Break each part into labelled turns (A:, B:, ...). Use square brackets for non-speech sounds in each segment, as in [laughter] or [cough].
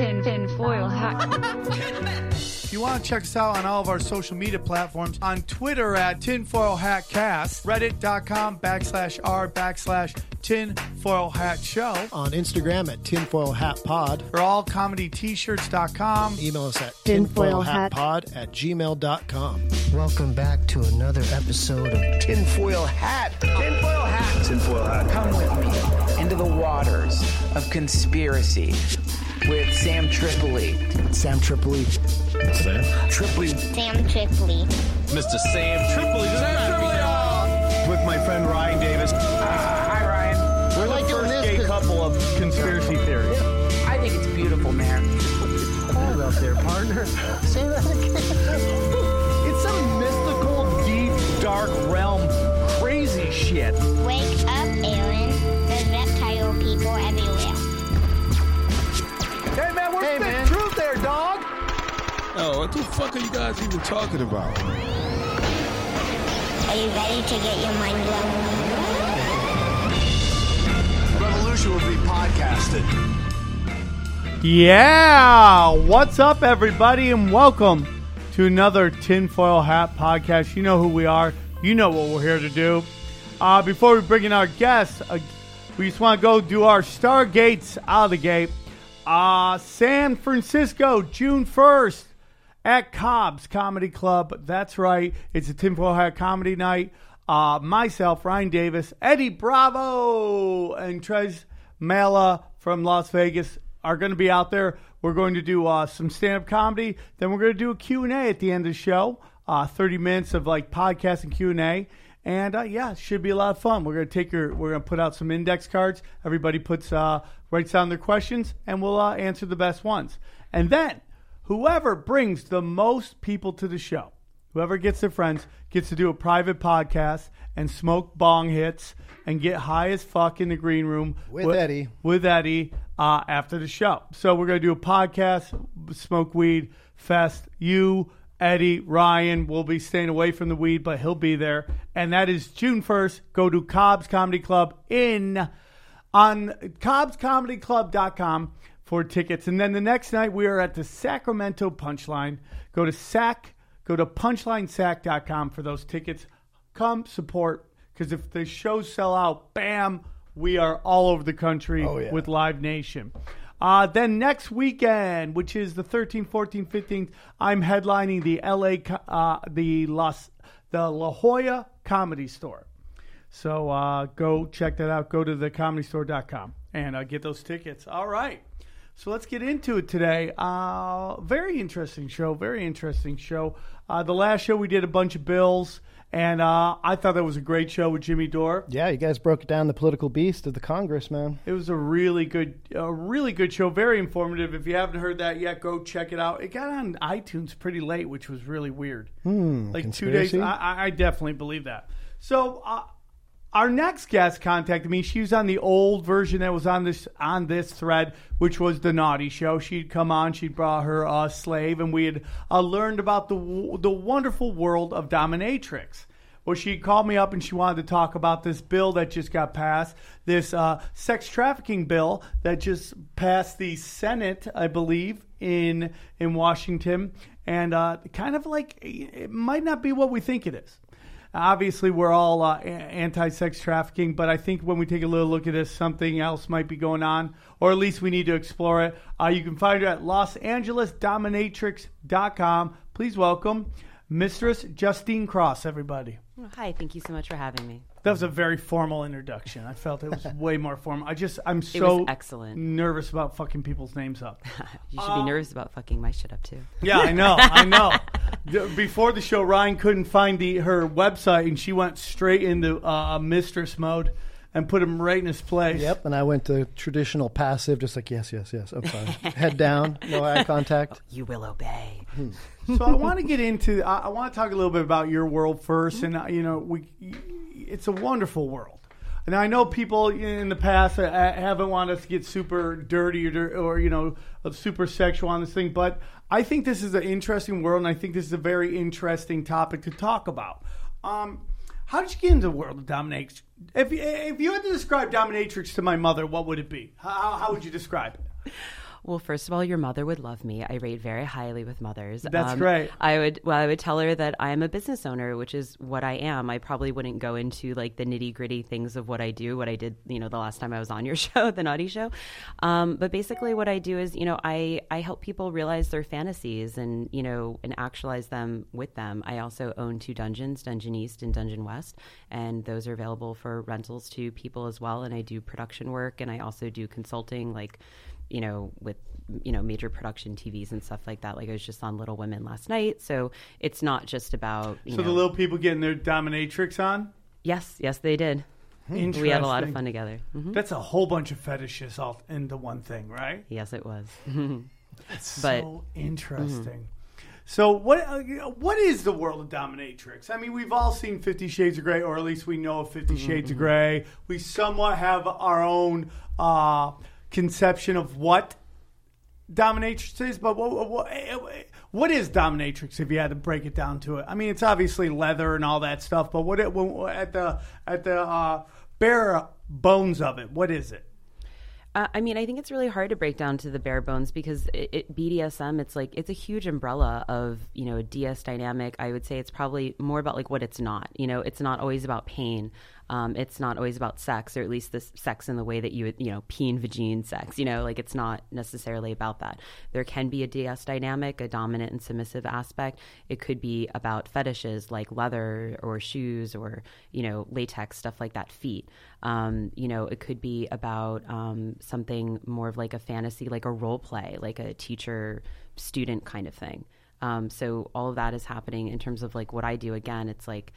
A: tin, tin foil hat.
B: If you want to check us out on all of our social media platforms, on Twitter at Tinfoil Hat Cast, reddit.com backslash r backslash tinfoil hat show,
C: on Instagram at tinfoil hat pod.
B: or allcomedyt-shirts.com.
C: Email us at
D: Tinfoil hat.
C: tinfoilhatpod at gmail.com.
E: Welcome back to another episode of Tinfoil Hat. Tinfoil Hat. Tinfoil Hat. Come with me into the waters of conspiracy with Sam Tripoli.
C: Sam Tripoli.
E: Sam Tripoli.
D: Sam Tripoli.
F: Mr. Sam Tripoli. With my friend Ryan Davis.
E: Ah, hi, Ryan.
F: We're
C: like
F: the
C: doing
F: first
C: this
F: gay
C: 'cause-
F: couple of conspiracy theories.
E: I think it's beautiful, man.
C: Hold up there, partner. Say that again.
F: It's some mystical, deep, dark realm. Crazy shit.
D: Wake up, Aaron. There's reptile people everywhere.
F: Hey, man, what's
C: Hey,
F: the
C: man.
F: truth there, dog?
G: Oh, what the fuck are you guys even talking about?
D: Are you ready to get your mind blown?
H: Revolution will be podcasted.
B: Yeah, what's up, everybody, and welcome to another Tinfoil Hat podcast. You know who we are, you know what we're here to do. Uh, before we bring in our guests, uh, we just want to go do our Stargates out of the gate. Uh, San Francisco, June 1st at Cobb's Comedy Club. That's right, it's a Tinfoil Hat comedy night. Uh, myself, Ryan Davis, Eddie Bravo, and Trez Mela from Las Vegas are going to be out there. We're going to do uh, some stand-up comedy. Then we're going to do a Q&A at the end of the show. Uh, 30 minutes of like podcast and Q&A. And uh, yeah, it should be a lot of fun. We're going to take your, we're going to put out some index cards. Everybody puts, uh, writes down their questions and we'll uh, answer the best ones. And then whoever brings the most people to the show, whoever gets their friends, gets to do a private podcast and smoke bong hits and get high as fuck in the green room
C: With Eddie.
B: With Eddie uh, after the show. So we're going to do a podcast, smoke weed fest. You, Eddie, Ryan will be staying away from the weed, but he'll be there. And that is June 1st. Go to Cobb's Comedy Club in on cobbscomedyclub.com for tickets. And then the next night we are at the Sacramento Punchline. Go to sac go to punchlinesac.com for those tickets. Come support because if the shows sell out, bam, we are all over the country
C: Oh, yeah.
B: with Live Nation. Uh, then next weekend, which is the 13th, 14th, 15th, I'm headlining the LA, uh, the Las, the La Jolla Comedy Store. So uh, go check that out. Go to thecomedystore.com and uh, get those tickets. All right. So let's get into it today. Uh, very interesting show. Very interesting show. Uh, the last show we did a bunch of bills, and uh, I thought that was a great show with Jimmy Dore.
C: Yeah, you guys broke down the political beast of the Congress, man.
B: It was a really good, a really good show. Very informative. If you haven't heard that yet, go check it out. It got on iTunes pretty late, which was really weird.
C: Hmm,
B: like two days. I, I- I definitely believe that. So uh, our next guest contacted me. She was on the old version that was on this on this thread, which was the Naughty Show. She'd come on. She'd brought her uh, slave, and we had uh, learned about the the wonderful world of dominatrix. Well, she called me up and she wanted to talk about this bill that just got passed, this uh, sex trafficking bill that just passed the Senate, I believe, in in Washington, and uh, kind of like it might not be what we think it is. Obviously, we're all uh, anti-sex trafficking, but I think when we take a little look at this, something else might be going on, or at least we need to explore it. Uh, you can find her at LosAngelesDominatrix.com. Please welcome Mistress Justine Cross, everybody.
I: Hi, thank you so much for having me.
B: That was a very formal introduction. I felt it was [laughs] way more formal. I just, I'm so
I: excellent.
B: nervous about fucking people's names up. [laughs]
I: You should be nervous about fucking my shit up too.
B: Yeah, I know, I know. [laughs] Before the show, Ryan couldn't find the her website, and she went straight into uh, mistress mode and put him right in his place.
C: Yep, and I went to traditional passive, just like yes, yes, yes. I'm fine. Head down, no eye contact.
I: You will obey.
B: so I want to get into. I, I want to talk a little bit about your world first, and uh, you know, we. It's a wonderful world, and I know people in the past uh, haven't wanted us to get super dirty or, or you know, uh, super sexual on this thing, but I think this is an interesting world, and I think this is a very interesting topic to talk about. Um, how did you get into the world of dominatrix? If you, if you had to describe dominatrix to my mother, what would it be? How, how would you describe it?
I: Well, first of all, your mother would love me. I rate very highly with mothers. Um,
B: That's great.
I: I would well, I would tell her that I am a business owner, which is what I am. I probably wouldn't go into like the nitty gritty things of what I do, what I did, you know, the last time I was on your [laughs] show, the Naughty Show. Um, but basically, what I do is, you know, I I help people realize their fantasies and you know and actualize them with them. I also own two dungeons, Dungeon East and Dungeon West, and those are available for rentals to people as well. And I do production work, and I also do consulting, like you know, with you know major production TVs and stuff like that. Like I was just on Little Women last night, so it's not just about you
B: So
I: know.
B: the little people getting their dominatrix on.
I: yes, yes, they did. We had a lot of fun together. hmm
B: That's a whole bunch of fetishes all into one thing, right?
I: Yes, it was. [laughs]
B: It's
I: But-
B: so interesting. So what uh, what is the world of dominatrix? I mean, we've all seen Fifty Shades of Grey, or at least we know of 50 Shades of Grey. We somewhat have our own uh, conception of what dominatrix is, but what, what what is dominatrix if you had to break it down to it? I mean, it's obviously leather and all that stuff, but what it, at the at the uh, bare bones of it, what is it?
I: Uh, I mean, I think it's really hard to break down to the bare bones because it, it, BDSM, it's like it's a huge umbrella of you know DS dynamic. I would say it's probably more about like what it's not. You know, it's not always about pain. Um, it's not always about sex, or at least this sex in the way that you would, you know, peen, vagine sex. You know, like it's not necessarily about that. There can be a DS dynamic, a dominant and submissive aspect. It could be about fetishes like leather or shoes or you know latex stuff like that, feet. Um, you know, it could be about um, something more of like a fantasy, like a role play, like a teacher student kind of thing. Um, so all of that is happening in terms of like what I do. Again, it's like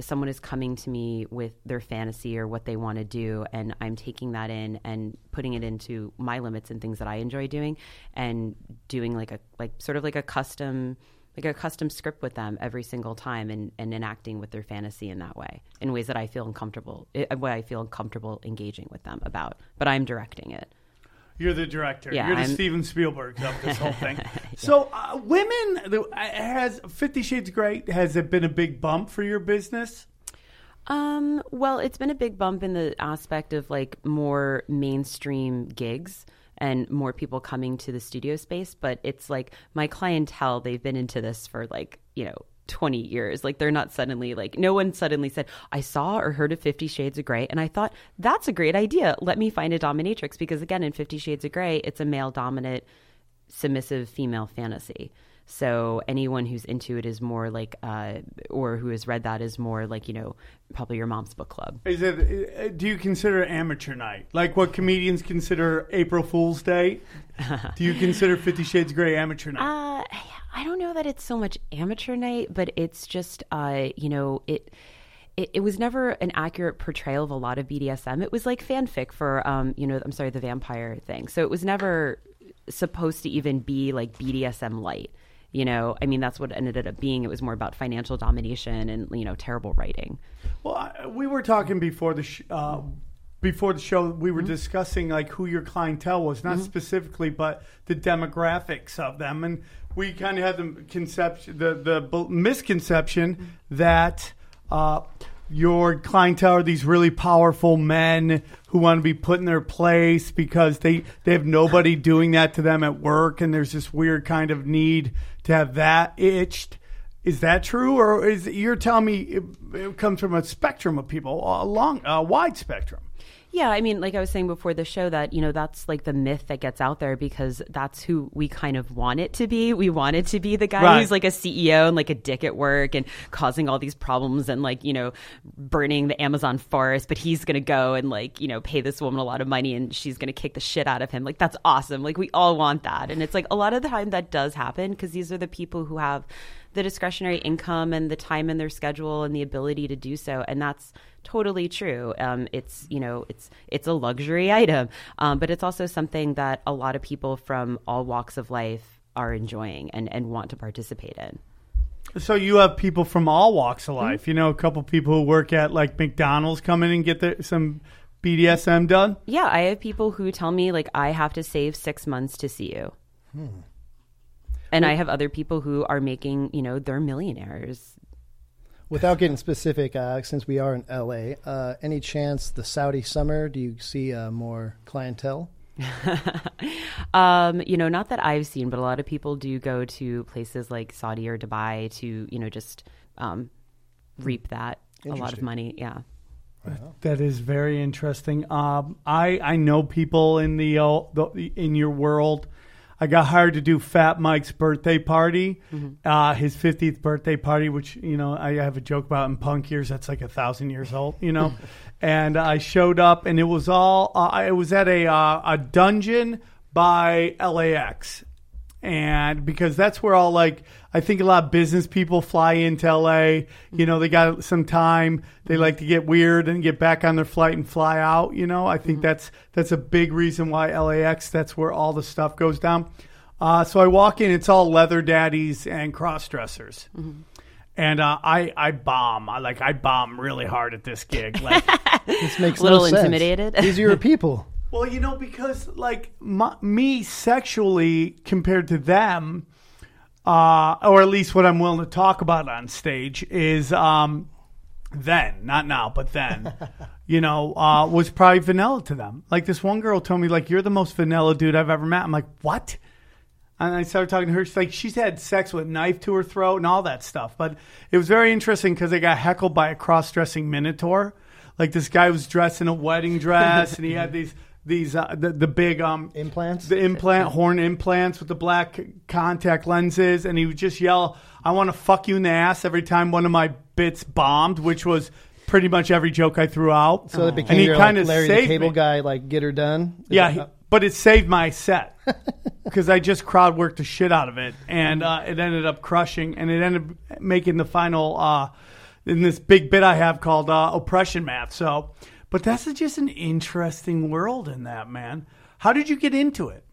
I: someone is coming to me with their fantasy or what they want to do and i'm taking that in and putting it into my limits and things that i enjoy doing and doing like a like sort of like a custom like a custom script with them every single time and, and enacting with their fantasy in that way in ways that i feel uncomfortable eh, what i feel uncomfortable engaging with them about but i'm directing it
B: You're the director.
I: Yeah,
B: You're the
I: I'm-
B: Steven Spielberg of this whole thing. [laughs] So, uh, women, uh, has Fifty Shades Grey, has it been a big bump for your business?
I: Um, well, it's been a big bump in the aspect of like more mainstream gigs and more people coming to the studio space, but it's like my clientele, they've been into this for like, you know, 20 years. Like they're not suddenly like no one suddenly said, "I saw or heard of 50 Shades of Grey." And I thought, "That's a great idea. Let me find a dominatrix because again, in 50 Shades of Grey, it's a male dominant submissive female fantasy. So anyone who's into it is more like, uh, or who has read that is more like, you know, probably your mom's book club.
B: Is it? uh, Do you consider amateur night, like what comedians consider April Fool's Day? [laughs] do you consider Fifty Shades of Grey amateur night?
I: Uh, I don't know that it's so much amateur night, but it's just, uh, you know, it. It, it was never an accurate portrayal of a lot of BDSM. It was like fanfic for, um, you know, I'm sorry, the vampire thing. So it was never supposed to even be like BDSM light. You know, I mean, that's what it ended up being. It was more about financial domination and you know terrible writing.
B: Well, I, we were talking before the sh- uh, before the show. We were discussing like who your clientele was, not specifically, but the demographics of them, and we kind of had the conception, the the misconception that uh, your clientele are these really powerful men who want to be put in their place because they they have nobody doing that to them at work, and there's this weird kind of need to have that itched. Is that true, or is you're telling me it, it comes from a spectrum of people, a long, a wide spectrum?
I: Yeah, I mean, like I was saying before the show, that you know that's like the myth that gets out there because that's who we kind of want it to be. We want it to be the guy
B: Right.
I: who's like a CEO and like a dick at work and causing all these problems and like you know burning the Amazon forest, but he's gonna go and like you know pay this woman a lot of money and she's gonna kick the shit out of him. Like that's awesome. Like we all want that, and it's like a lot of the time that does happen because these are the people who have the discretionary income and the time in their schedule and the ability to do so and that's totally true. Um, it's you know it's it's a luxury [laughs] item. Um, but it's also something that a lot of people from all walks of life are enjoying and, and want to participate in.
B: So you have people from all walks of life. You know, a couple people who work at like McDonald's come in and get their, some BDSM done.
I: yeah i have people who tell me like i have to save six months to see you. And i have other people who are making you know they're millionaires
C: Without getting specific, uh, since we are in LA, uh, any chance the Saudi summer? Do you see uh, more clientele? [laughs]
I: um, you know, not that I've seen, but a lot of people do go to places like Saudi or Dubai to, you know, just um, reap that a lot of money. Yeah.
B: That is very interesting. Um, I I know people in the, uh, the in your world. I got hired to do Fat Mike's birthday party, uh, his 50th birthday party, which you know I have a joke about in punk years. That's like a thousand years old, you know. [laughs] and I showed up, and it was all uh, it was at a uh, a dungeon by LAX, and because that's where all like I think a lot of business people fly into LA. You know, they got some time. They like to get weird and get back on their flight and fly out. You know, I think that's that's a big reason why LAX. That's where all the stuff goes down. Uh, so I walk in. It's all leather daddies and cross dressers. And uh, I I bomb. I like I bomb really hard at this gig. Like [laughs]
C: This makes
I: A little
C: no sense.
I: intimidated.
C: These are your [laughs] people.
B: Well, you know, because like my, me sexually compared to them, uh, or at least what I'm willing to talk about on stage is um, then, not now, but then, [laughs] you know, uh, was probably vanilla to them. Like this one girl told me, like, you're the most vanilla dude I've ever met. I'm like, what? And I started talking to her. She's like, she's had sex with knife to her throat and all that stuff. But it was very interesting because they got heckled by a cross-dressing minotaur. Like this guy was dressed in a wedding dress, and he had [laughs] these these uh, the, the big um
C: Implants?
B: the implant horn implants with the black contact lenses, and he would just yell, "I want to fuck you in the ass" every time one of my bits bombed, which was pretty much every joke I threw out.
C: So it became
B: and he
C: your
B: kinda
C: like, Larry the Cable
B: me.
C: Guy, like get her done. Is
B: Yeah,
C: that
B: he, but it saved my set [laughs] because I just crowd worked the shit out of it, and uh, it ended up crushing, and it ended up making the final uh, in this big bit I have called uh, oppression math. So, but that's just an interesting world in that man. How did you get into it?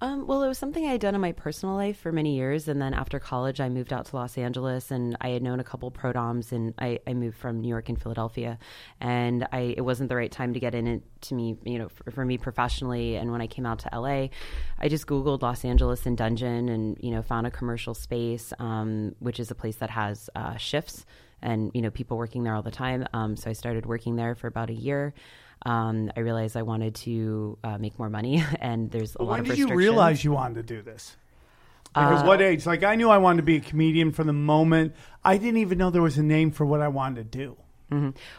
I: Um, well, it was something I had done in my personal life for many years, and then after college, I moved out to Los Angeles, and I had known a couple pro doms, and I, I moved from New York and Philadelphia, and I it wasn't the right time to get in it to me, you know, for, for me professionally. And when I came out to LA, I just Googled Los Angeles and dungeon, and you know, found a commercial space, um, which is a place that has uh, shifts and you know people working there all the time. Um, so I started working there for about a year. Um, I realized I wanted to uh, make more money, [laughs] and there's a lot
B: When
I: of
B: did you realize you wanted to do this? Because what age? Like I knew I wanted to be a comedian from the moment I didn't even know there was a name for what I wanted to do.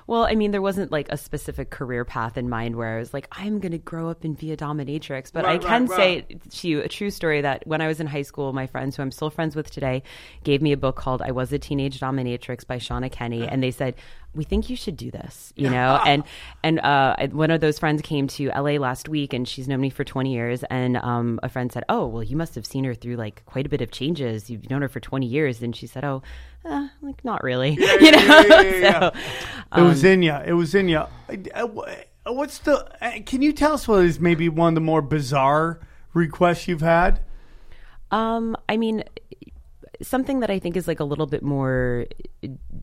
I: Well, I mean, there wasn't like a specific career path in mind where I was like, I'm going to grow up and be a dominatrix. But
B: Right,
I: I can
B: right,
I: say
B: right.
I: to you a true story that when I was in high school, my friends, who I'm still friends with today, gave me a book called I Was a Teenage Dominatrix by Shawna Kenney. And they said, we think you should do this, you [laughs] know? and and uh, one of those friends came to LA last week and she's known me for 20 years. And um, a friend said, Oh, well, you must have seen her through like quite a bit of changes. You've known her for 20 years. And she said, Oh, uh, like not really, [laughs] you know?
B: yeah, yeah, yeah. [laughs]
I: So,
B: It was in you. It was in you. What's the? uh, Can you tell us what is maybe one of the more bizarre requests you've had?
I: Um, I mean, something that I think is like a little bit more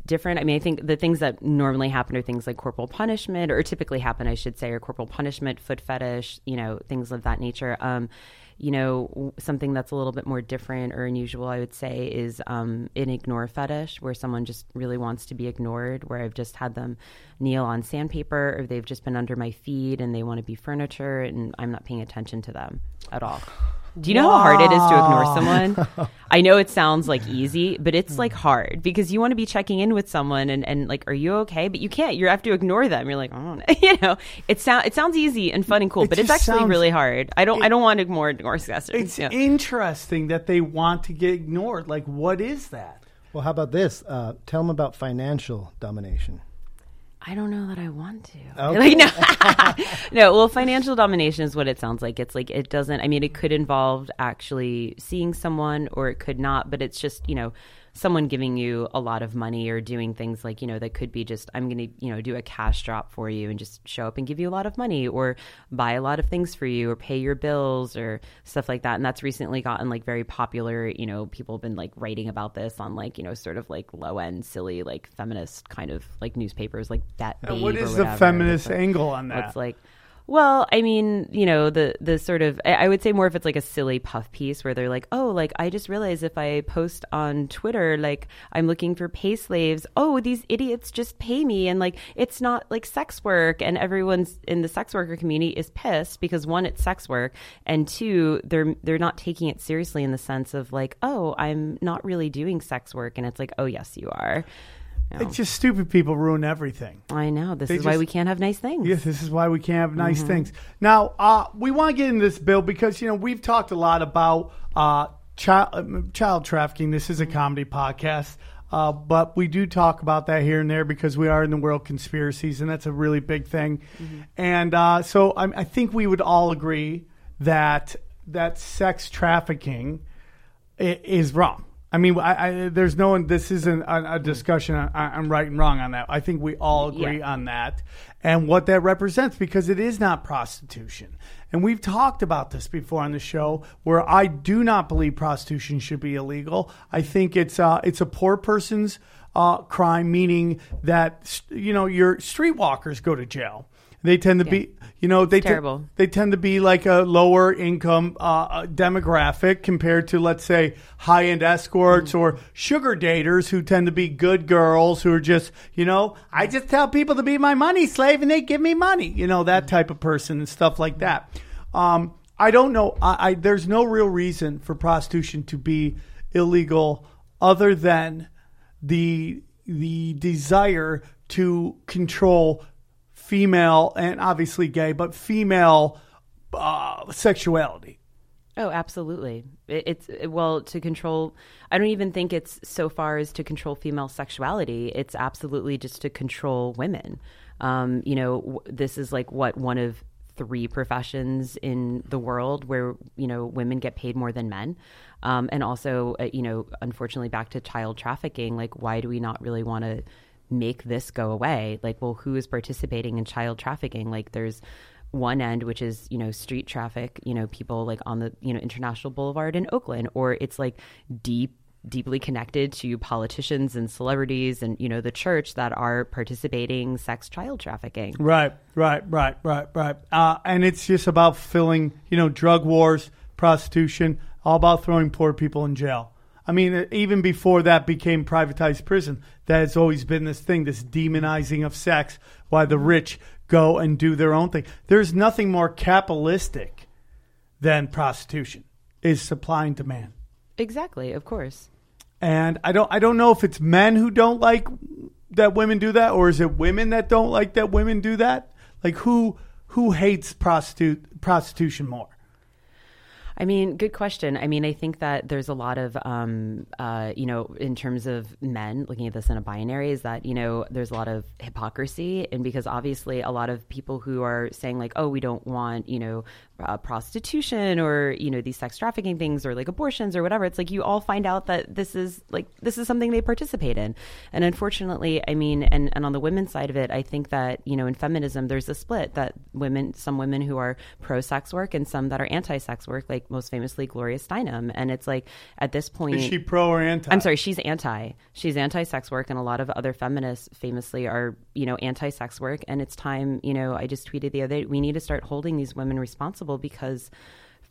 I: different. I mean, I think the things that normally happen are things like corporal punishment, or typically happen, I should say, or corporal punishment, foot fetish, you know, things of that nature. Um, you know, something that's a little bit more different or unusual, I would say, is um, an ignore fetish, where someone just really wants to be ignored, where I've just had them kneel on sandpaper, or they've just been under my feet and they want to be furniture, and I'm not paying attention to them at all. Do you know how hard it is to ignore someone? [laughs] I know it sounds like easy, but it's like hard because you want to be checking in with someone and, and like, are you okay? But you can't. You have to ignore them. You're like, oh, [laughs] you know, it sound it sounds easy and fun and cool,
B: It
I: but it's actually
B: sounds-
I: really hard. I don't I don't want to ignore ignore discussers.
B: It's
I: Yeah.
B: interesting that they want to get ignored. Like, what is that?
C: Well, how about this? Uh, tell them about financial domination.
I: I don't know that I want to. [laughs]
C: Okay.
I: Like no, [laughs] no. Well, financial domination is what it sounds like. It's like it doesn't. I mean, it could involve actually seeing someone, or it could not. But it's just you know someone giving you a lot of money or doing things like you know that could be just I'm going to you know do a cash drop for you and just show up and give you a lot of money or buy a lot of things for you or pay your bills or stuff like that. And that's recently gotten like very popular. You know, people have been like writing about this on like you know sort of like low end silly like feminist kind of like newspapers like that.
B: What is the feminist
I: like-
B: angle on that?
I: It's like, Well, I mean, you know, the the sort of I would say more if it's like a silly puff piece where they're like, "Oh, like I just realized if I post on Twitter like I'm looking for pay slaves, oh, these idiots just pay me and like it's not like sex work and everyone's in the sex worker community is pissed because one it's sex work and two they're they're not taking it seriously in the sense of like, "Oh, I'm not really doing sex work." And it's like, "Oh, yes, you are."
B: It's just stupid people ruin everything.
I: I know. This
B: They
I: is why we can't have nice things.
B: Yes, this is why we can't have nice
I: Mm-hmm.
B: things. Now, uh, we want to get into this bill because you know we've talked a lot about uh, child uh, child trafficking. This is a comedy podcast, uh, but we do talk about that here and there because we are in the world conspiracies, and that's a really big thing.
I: Mm-hmm.
B: And uh, so I, I think we would all agree that that sex trafficking is wrong. I mean, I, I, there's no one. This isn't a, a discussion. on I'm right and wrong on that. I think we all agree
I: Yeah.
B: on that and what that represents because it is not prostitution. And we've talked about this before on the show, where I do not believe prostitution should be illegal. I think it's uh, it's a poor person's uh, crime, meaning that you know your streetwalkers go to jail. They tend to be, you know, they te-
I: terrible.
B: they tend to be like a lower income uh, demographic compared to, let's say, high end escorts or sugar daters who tend to be good girls who are just, you know, I just tell people to be my money slave and they give me money, you know, that type of person and stuff like that. Um, I don't know. I, I there's no real reason for prostitution to be illegal other than the the desire to control female and obviously gay, but female uh, sexuality.
I: Oh, absolutely. It, it's it- well to control. I don't even think it's so far as to control female sexuality. It's absolutely just to control women. Um, you know, w- this is like what one of three professions in the world where you know women get paid more than men. Um, and also, uh, you know, unfortunately, back to child trafficking. Like, why do we not really want to make this go away? Like, well, who is participating in child trafficking? Like, there's one end which is you know street traffic you know people like on the you know international boulevard in oakland or it's like deep deeply connected to politicians and celebrities and you know the church that are participating sex child trafficking
B: Right, right, right, right, right. Uh, and it's just about filling, you know, drug wars, prostitution, all about throwing poor people in jail. I mean, uh, even before that became privatized prison, that has always been this thing, this demonizing of sex, why the rich go and do their own thing. There's nothing more capitalistic than prostitution, is supply and demand.
I: exactly of course
B: And I don't I don't know if it's men who don't like that women do that or is it women that don't like that women do that? Like who who hates prostitute prostitution more?
I: I mean, good question. I mean, I think that there's a lot of, um, uh, you know, in terms of men looking at this in a binary, is that, you know, there's a lot of hypocrisy. And because obviously a lot of people who are saying, like, oh, we don't want, you know, uh, prostitution or, you know, these sex trafficking things or like abortions or whatever, it's like you all find out that this is like, this is something they participate in. And unfortunately, I mean, and, and on the women's side of it, I think that, you know, in feminism, there's a split that women, some women who are pro sex work and some that are anti sex work, like most famously Gloria Steinem. And it's like at this point,
B: Is she pro or anti?
I: I'm sorry, she's anti. She's anti sex work, and a lot of other feminists famously are, you know, anti sex work. And it's time, you know, I just tweeted the other day, we need to start holding these women responsible because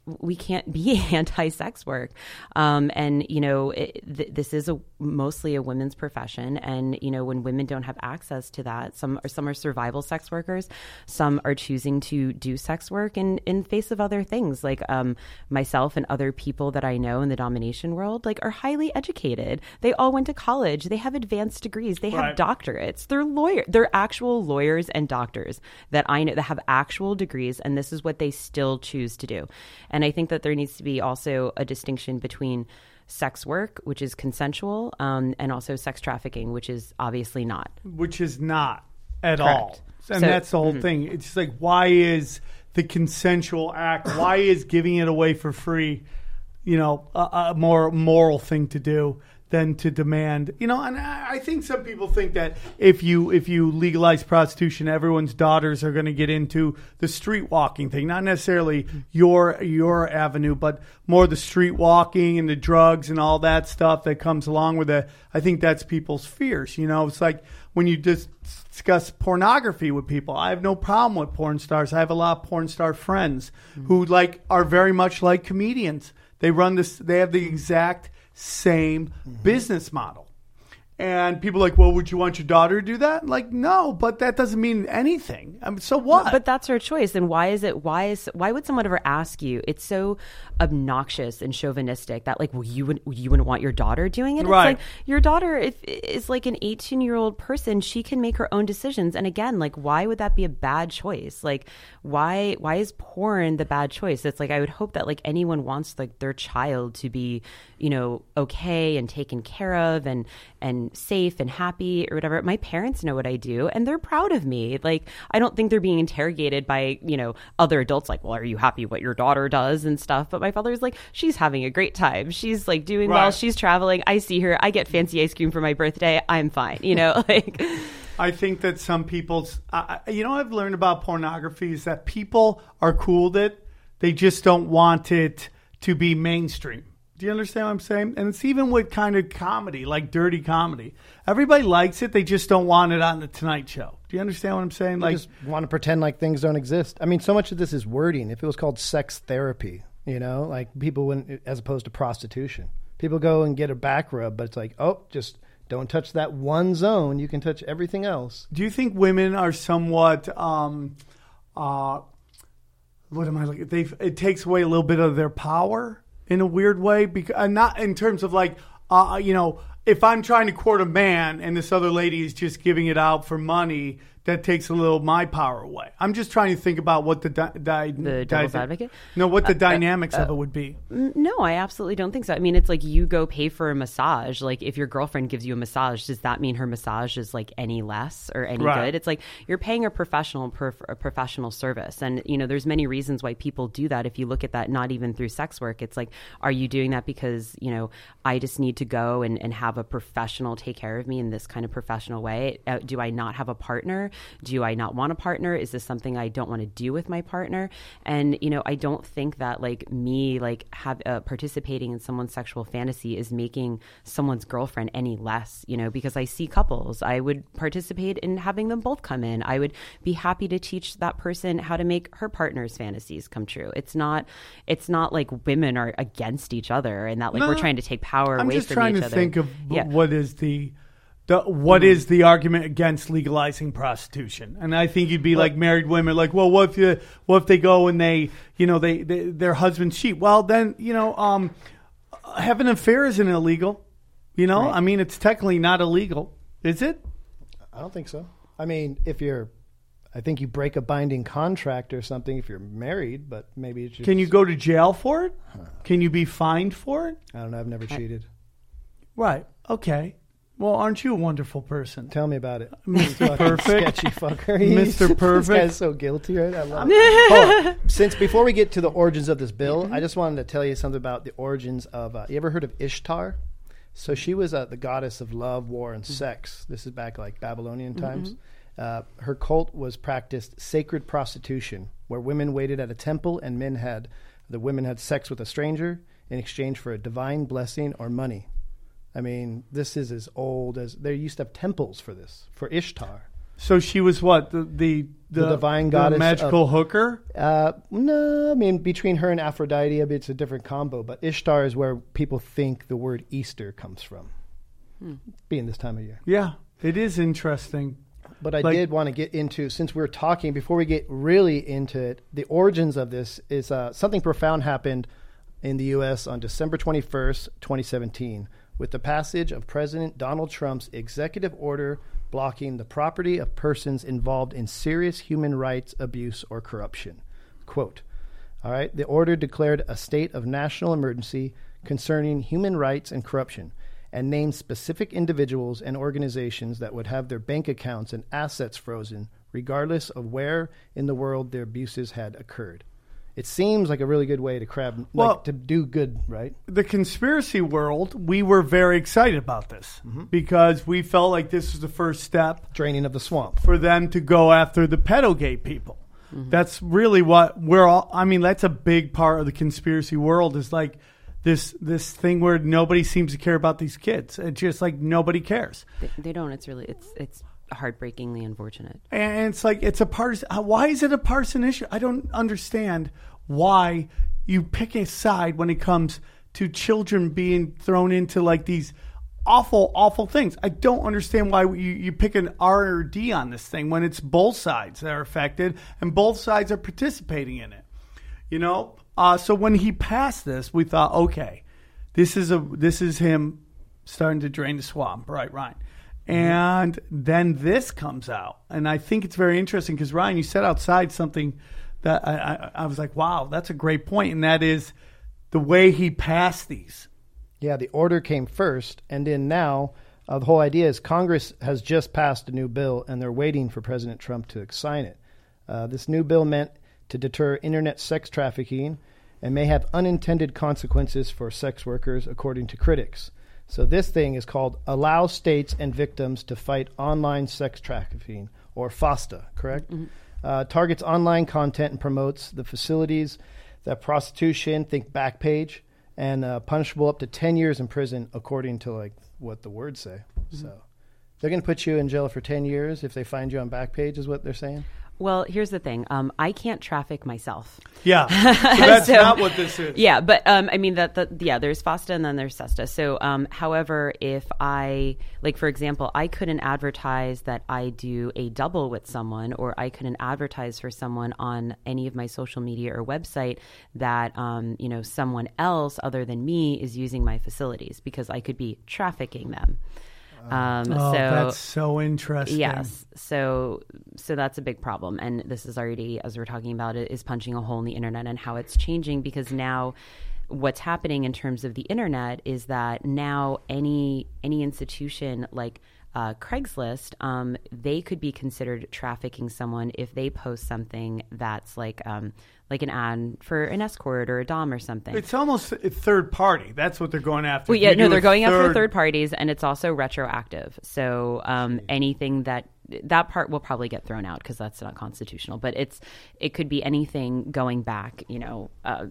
I: we can't be [laughs] anti-sex work. Um, and you know it, th- this is a mostly a women's profession. And you know when women don't have access to that some are some are survival sex workers. Some are choosing to do sex work in in face of other things. Like um, myself and other people that i know in the domination world like are highly educated. They all went to college. They have advanced degrees. They have doctorates. They're lawyer they're actual lawyers and doctors that i know that have actual degrees. And this is what they still choose to do and i think that there needs to be also a distinction between sex work which is consensual um, and also sex trafficking which is obviously not
B: which is not at all. And
I: So-
B: that's the whole thing. It's like why is the consensual act why is giving it away for free, you know, a, a more moral thing to do than to demand. You know, and I, think some people think that if you if you legalize prostitution, everyone's daughters are going to get into the street walking thing. Not necessarily your your avenue, but more the street walking and the drugs and all that stuff that comes along with it. I think that's people's fears. You know, it's like when you discuss pornography with people. I have no problem with porn stars. I have a lot of porn star friends mm. who like are very much like comedians. They run this. They have the exact same mm-hmm. business model. And people are like, well, would you want your daughter to do that? Like, no, but that doesn't mean anything. I mean, so what?
I: But that's her choice. And why is it? Why is? Why would someone ever ask you? It's so obnoxious and chauvinistic that like, well, you would you wouldn't want your daughter doing it.
B: Right.
I: It's like your daughter if, is like an eighteen year old person. She can make her own decisions. And again, like, why would that be a bad choice? Like, why why is porn the bad choice? It's like I would hope that like anyone wants like their child to be, you know, okay and taken care of and and safe and happy or whatever. My parents know what I do and they're proud of me. Like I don't think they're being interrogated by, you know, other adults like, "Well, are you happy what your daughter does?" and stuff. But my father's like, "She's having a great time. She's like doing well. She's traveling. I see her. I get fancy ice cream for my birthday. I'm fine." You know, [laughs] like
B: I think that some people, I- you know, I've learned about pornography is that people are cool with it. They just don't want it to be mainstream. Do you understand what I'm saying? And it's even with kind of comedy, like dirty comedy. Everybody likes it. They just don't want it on the Tonight Show. Do you understand what I'm saying? Like,
C: just want to pretend like things don't exist. I mean, so much of this is wording. If it was called sex therapy, you know, like people wouldn't, as opposed to prostitution, people go and get a back rub, but it's like, oh, just don't touch that one zone. You can touch everything else.
B: do you think women are somewhat, um, uh, what am I looking? They it takes away a little bit of their power in a weird way, because uh, not in terms of like, uh, you know, if I'm trying to court a man and this other lady is just giving it out for money, that takes a little my power away. I'm just trying to think about what the di- di-
I: The devil's
B: di-
I: advocate?
B: No, what the uh, uh, dynamics of it uh, would be.
I: No, I absolutely don't think so. I mean, it's like you go pay for a massage. Like, if your girlfriend gives you a massage, does that mean her massage is like any less or any
B: Right.
I: good? It's like you're paying a professional per a professional service, and you know, there's many reasons why people do that. If you look at that, not even through sex work, it's like, are you doing that because you know I just need to go and, and have a professional take care of me in this kind of professional way? Uh, do I not have a partner? Do I not want a partner? Is this something I don't want to do with my partner? And you know, I don't think that like me like have uh, participating in someone's sexual fantasy is making someone's girlfriend any less. You know, because I see couples, I would participate in having them both come in. I would be happy to teach that person how to make her partner's fantasies come true. It's not, it's not like women are against each other and that like
B: No,
I: we're
B: trying
I: to take power
B: I'm
I: away
B: just trying to think of
I: Yeah.
B: What is the. The, what is the argument against legalizing prostitution? And I think you'd be like married women, like, well, what if you, what if they go and they, you know, they, they their husbands cheat? Well, then, you know, um, having an affair isn't illegal. You know, I mean, it's technically not illegal, is it?
C: I don't think so. I mean, if you're, I think you break a binding contract or something if you're married, but maybe it's just,
B: Can you go to jail for it? Can you be fined for it?
C: I don't know. I've never cheated.
B: Right. Okay. Well, aren't you a wonderful person?
C: Tell me about it. [laughs]
B: Mr. Perfect.
C: Sketchy fucker. [laughs]
B: Mr. Perfect.
C: This guy's so guilty, right? I love [laughs] it. On. Since before we get to the origins of this bill, I just wanted to tell you something about the origins of. Uh, you ever heard of Ishtar? So she was uh, the goddess of love, war, and sex. This is back like Babylonian times. Uh, her cult was practiced sacred prostitution, where women waited at a temple and men had the women had sex with a stranger in exchange for a divine blessing or money. I mean, this is as old as they used to have temples for this for Ishtar.
B: So she was what the the,
C: The divine goddess
B: magical
C: of-
B: hooker.
C: Uh, no, I mean between her and Aphrodite, I mean, it's a different combo. But Ishtar is where people think the word Easter comes from, being this time of year.
B: Yeah, it is interesting.
C: But I
B: Like-
C: did want to get into since we're talking before we get really into it. The origins of this is uh, something profound happened in the U.S. on December twenty first, twenty seventeen, with the passage of President Donald Trump's executive order blocking the property of persons involved in serious human rights abuse or corruption. Quote. All right. The order declared a state of national emergency concerning human rights and corruption and named specific individuals and organizations that would have their bank accounts and assets frozen regardless of where in the world their abuses had occurred. It seems like a really good way to crab
B: Well-
C: like to do good, right?
B: the conspiracy world, we were very excited about this
C: Mm-hmm.
B: because we felt like this was the first step
C: Draining of the swamp.
B: for them to go after the pedogate people. That's really what we're all. I mean, that's a big part of the conspiracy world. Is like this this thing where nobody seems to care about these kids. It's just like nobody cares,
I: They, they don't. It's really it's it's heartbreakingly unfortunate.
B: and it's like it's a partisan. uh, Why is it a partisan issue? I don't understand why you pick a side when it comes to children being thrown into like these awful, awful things. I don't understand why you, you pick an R or D on this thing when it's both sides that are affected and both sides are participating in it. You know, uh, so when he passed this, we thought, okay, this is a this is him starting to drain the swamp, right, Ryan? And then this comes out, and I think it's very interesting because Ryan, you said outside something that I, I, I was like, wow, that's a great point. and that is the way he passed these.
C: Yeah, the order came first, and then now uh, the whole idea is Congress has just passed a new bill, and they're waiting for President Trump to sign it. Uh, this new bill meant to deter internet sex trafficking and may have unintended consequences for sex workers, according to critics. So this thing is called "Allow States and Victims to Fight Online Sex Trafficking," or FOSTA, correct? Uh, targets online content and promotes the facilities that prostitution, think Backpage, and uh, punishable up to 10 years in prison, according to like what the words say. So they're going to put you in jail for 10 years if they find you on Backpage, is what they're saying.
I: Well, here's the thing. Um, I can't traffic myself.
B: Yeah, [laughs] so that's
I: So-
B: not what this is.
I: Yeah, but um, I mean that, that yeah, there's FOSTA and then there's SESTA. So, um, however, if I like, for example, I couldn't advertise that I do a double with someone, or I couldn't advertise for someone on any of my social media or website that um, you know someone else other than me is using my facilities because I could be trafficking them. Um,
B: Oh,
I: so
B: that's so interesting.
I: Yes. So so that's a big problem and this is already as we're talking about it is punching a hole in the internet and how it's changing because now what's happening in terms of the internet is that now any any institution like uh, Craigslist, um, they could be considered trafficking someone if they post something that's like um, like an ad for an escort or a dom or something.
B: It's almost a third party. That's what they're going after.
I: Well, yeah,
B: You
I: no, they're going after third parties, and it's also retroactive. So um, anything that that part will probably get thrown out because that's not constitutional. But it's it could be anything going back, you know, uh,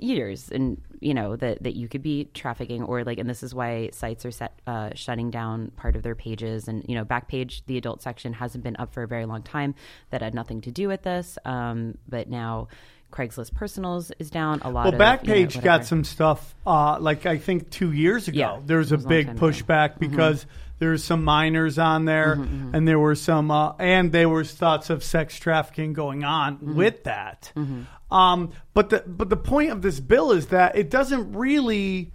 I: years, and you know that that you could be trafficking or like, and this is why sites are set uh, shutting down part of their pages, and you know, Backpage, the adult section hasn't been up for a very long time. That had nothing to do with this, um, but now. Craigslist Personals is down. A lot
B: Well,
I: of you know,
B: Backpage got some stuff. Uh, like I think two years ago,
I: Yeah,
B: there was a
I: was
B: big
I: time ago.
B: pushback because there was some minors on there, and there were some, uh, and there was thoughts of sex trafficking going on with that. Um, but the but the point of this bill is that it doesn't really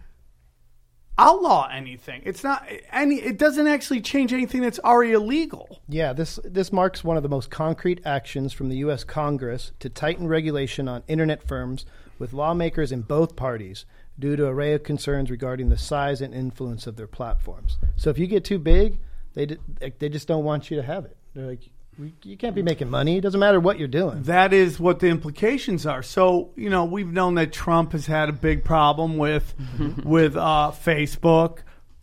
B: outlaw anything. It's not any. It doesn't actually change anything that's already illegal.
C: Yeah, this this marks one of the most concrete actions from the U.S. Congress to tighten regulation on internet firms with lawmakers in both parties due to array of concerns regarding the size and influence of their platforms. So if you get too big, they they just don't want you to have it. They're like, "We- you can't be making money. It doesn't matter what you're doing.
B: That is what the implications are. So you know, we've known that Trump has had a big problem with with uh, Facebook,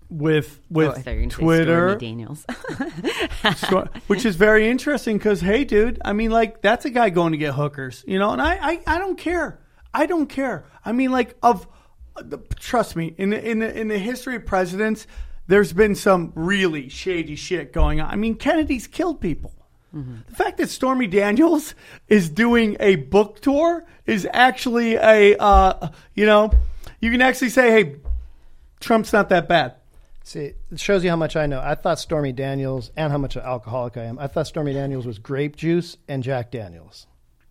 B: with with
I: Oh, I thought you were gonna say
B: Twitter,
I: Daniels. [laughs]
B: Which is very interesting because hey, dude, I mean, like that's a guy going to get hookers, you know, and I I, I don't care. I don't care. I mean, like of the, trust me in the in the in the history of presidents, there's been some really shady shit going on. I mean, Kennedy's killed people. The fact that Stormy Daniels is doing a book tour is actually a, uh, you know, you can actually say, hey, Trump's not that bad.
C: See, it shows you how much I know. I thought Stormy Daniels, and how much of an alcoholic I am. I thought Stormy Daniels was grape juice and Jack Daniels.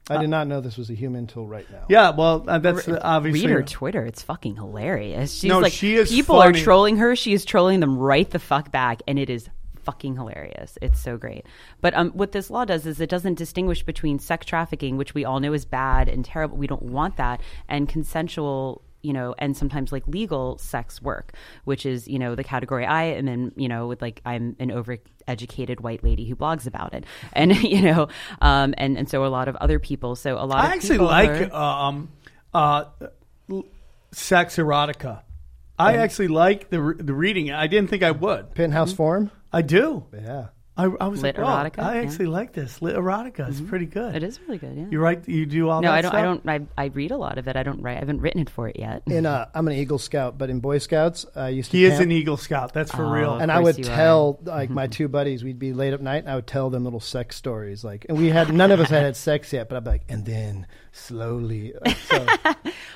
C: I did not know this was a human until right now.
B: Yeah, well, uh, that's uh, obviously.
I: Read her Twitter; it's fucking hilarious. She's
B: No,
I: like,
B: she is
I: people
B: funny.
I: are trolling her. She is trolling them right the fuck back, and it is fucking hilarious. It's so great. But um, what this law does is it doesn't distinguish between sex trafficking, which we all know is bad and terrible. We don't want that, and consensual you know, and sometimes like legal sex work, which is, you know, the category I am in, you know, with like I'm an overeducated white lady who blogs about it. [laughs] And, you know, um, and, and so a lot of other people. So a lot
B: I
I: of
B: actually like
I: are-
B: um, uh, sex erotica. I actually like the re- the reading. I didn't think I would.
C: Penthouse Forum.
B: I do.
C: Yeah.
B: I, I was
I: Lit
B: like, wow,
I: erotica?
B: I
I: Yeah.
B: actually like this. Literotica is pretty good.
I: It is really good, yeah.
B: You write. You do all
I: no,
B: that
I: I don't. I
B: stuff?
I: don't. I, I read a lot of it. I don't write. I haven't written it for it yet.
C: In uh, [laughs] I'm an Eagle Scout, but in Boy Scouts, I used to.
B: He is
C: camp,
B: an Eagle Scout. That's for
I: Oh.
B: real.
C: and I
I: course
C: would
I: you are.
C: tell [laughs] like my two buddies, we'd be late at night, and I would tell them little sex stories, like, and we had none of us had had sex yet, but I'd be like, and then slowly, like, [laughs] so,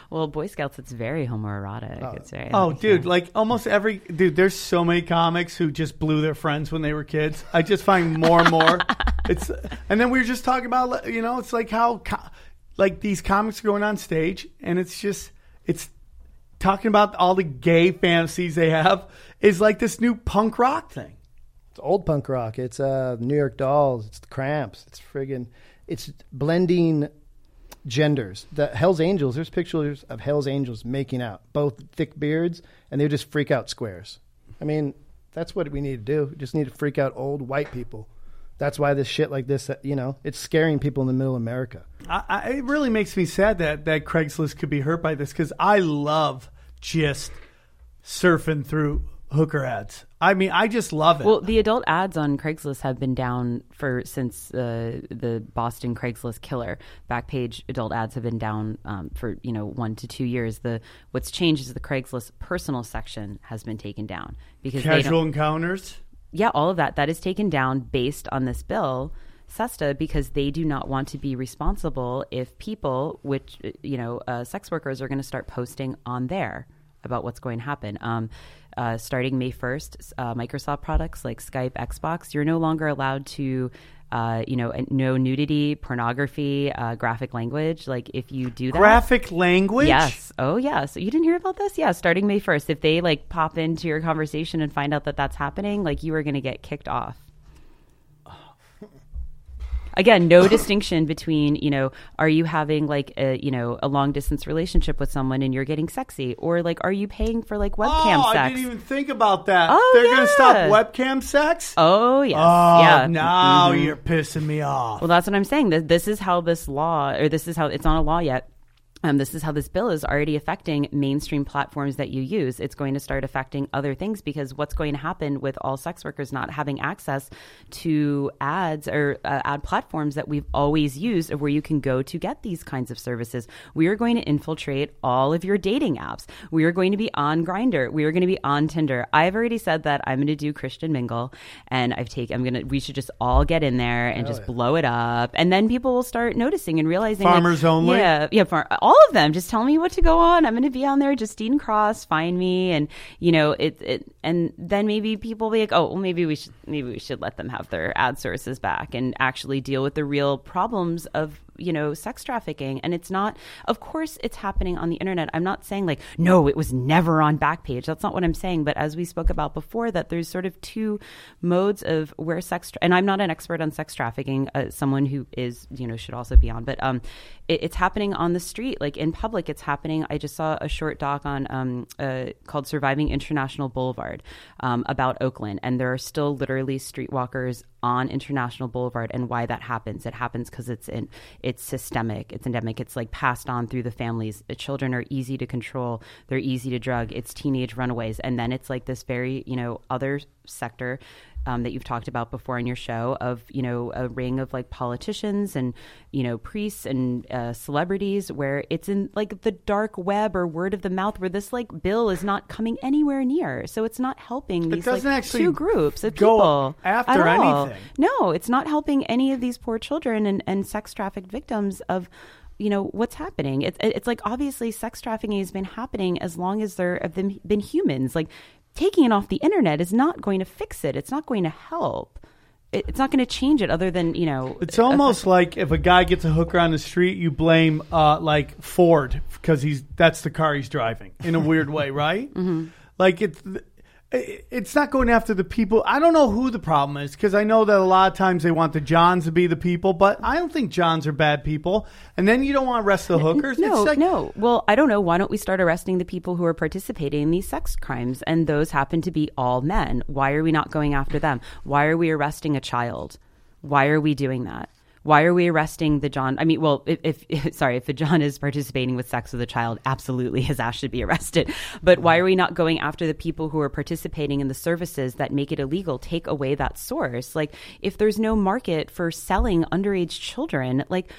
I: Well, Boy Scouts, it's very homoerotic. it's very.
B: Oh,
I: yeah.
B: dude! Like almost every dude. There's so many comics who just blew their friends when they were kids. I just find more and more. [laughs] it's and then we were just talking about you know it's like how like these comics are going on stage and it's just it's talking about all the gay fantasies they have is like this new punk rock thing.
C: it's old punk rock. It's uh, New York Dolls. It's the Cramps. It's friggin' it's blending genders. The Hell's Angels. There's pictures of Hell's Angels making out, both thick beards, and they're just freak out squares. I mean, that's what we need to do. We just need to freak out old white people. That's why this shit like this, you know, it's scaring people in the middle of America.
B: I, I, it really makes me sad that that Craigslist could be hurt by this because I love just surfing through hooker ads. I mean, I just love it.
I: Well, the adult ads on Craigslist have been down for since uh, the Boston Craigslist killer. Backpage adult ads have been down um, for you know one to two years. The what's changed is the Craigslist personal section has been taken down because
B: Casual encounters.
I: yeah, all of that that is taken down based on this bill, SESTA, because they do not want to be responsible if people, which uh, you know, uh, sex workers are going to start posting on there about what's going to happen. Um, uh, starting May first, uh, Microsoft products like Skype, Xbox, you're no longer allowed to. Uh, you know, no nudity, pornography, uh, graphic language. Like if you do that,
B: Graphic language.
I: Yes. Oh, yeah. So you didn't hear about this? Yeah. Starting May 1st, if they like pop into your conversation and find out that that's happening, like you are going to get kicked off. Again, no distinction between, you know, are you having like a, you know, a long distance relationship with someone and you're getting sexy or like are you paying for like webcam
B: oh,
I: sex?
B: I didn't even think about that.
I: Oh,
B: They're going to stop webcam sex?
I: oh, yes.
B: Oh,
I: yeah.
B: now
I: Mhm.
B: you're pissing me off.
I: Well, that's what I'm saying. This, this is how this law, or this is how it's not a law yet. Um, this is how this bill is already affecting mainstream platforms that you use. It's going to start affecting other things because what's going to happen with all sex workers not having access to ads or uh, ad platforms that we've always used, where you can go to get these kinds of services. We are going to infiltrate all of your dating apps. We are going to be on Grindr. We are going to be on Tinder. I've already said that I'm going to do Christian Mingle, and I've taken. I'm gonna. We should just all get in there and just blow it up, and then people will start noticing and realizing. like,
B: Farmers only?
I: Yeah, yeah. For all of them, just tell me what to go on. I'm going to be on there. Justine Cross, find me, and you know it. it and then maybe people be like, oh, well, maybe we should. Maybe we should let them have their ad sources back and actually deal with the real problems of you know sex trafficking. And it's not of course it's happening on the internet. I'm not saying like no it was never on backpage. That's not what i'm saying. But as we spoke about before that there's sort of two modes of where sex tra- and i'm not an expert on sex trafficking uh, someone who is you know should also be on. But um it, it's happening on the street like in public it's happening. I just saw a short doc on um uh, called surviving international boulevard um, about oakland. And there are still literally streetwalkers on International Boulevard and why that happens. It happens because it's in, it's systemic, it's endemic, it's like passed on through the families. The children are easy to control, they're easy to drug. It's teenage runaways, and then it's like this very you know other sector. Um, that you've talked about before on your show of you know a ring of like politicians and you know priests and uh, celebrities where it's in like the dark web or word of the mouth where this like bill is not coming anywhere near so it's not helping these like two groups of people
B: after
I: at all. No, it's not helping any of these poor children and, and sex trafficked victims of you know what's happening. It's it's like obviously sex trafficking has been happening as long as there have been, been humans. Like taking it off the internet is not going to fix it. It's not going to help. It, it's not going to change it. Other than you know,
B: It's almost like if a guy gets a hooker on the street, you blame uh, like Ford because he's that's the car he's driving in a weird way, right? mm-hmm. Like it's it's not going after the people. I don't know who the problem is because I know that a lot of times they want the Johns to be the people, but I don't think Johns are bad people. And then you don't want to arrest the hookers.
I: No,
B: it's like,
I: no. Well, I don't know. Why don't we start arresting the people who are participating in these sex crimes? And those happen to be all men. Why are we not going after them? Why are we arresting a child? Why are we doing that? Why are we arresting the John? I mean, well, if, if [laughs] sorry, if the John is participating with sex with a child, absolutely his ass should be arrested. But why are we not going after the people who are participating in the services that make it illegal? Take away that source. Like, if there's no market for selling underage children, like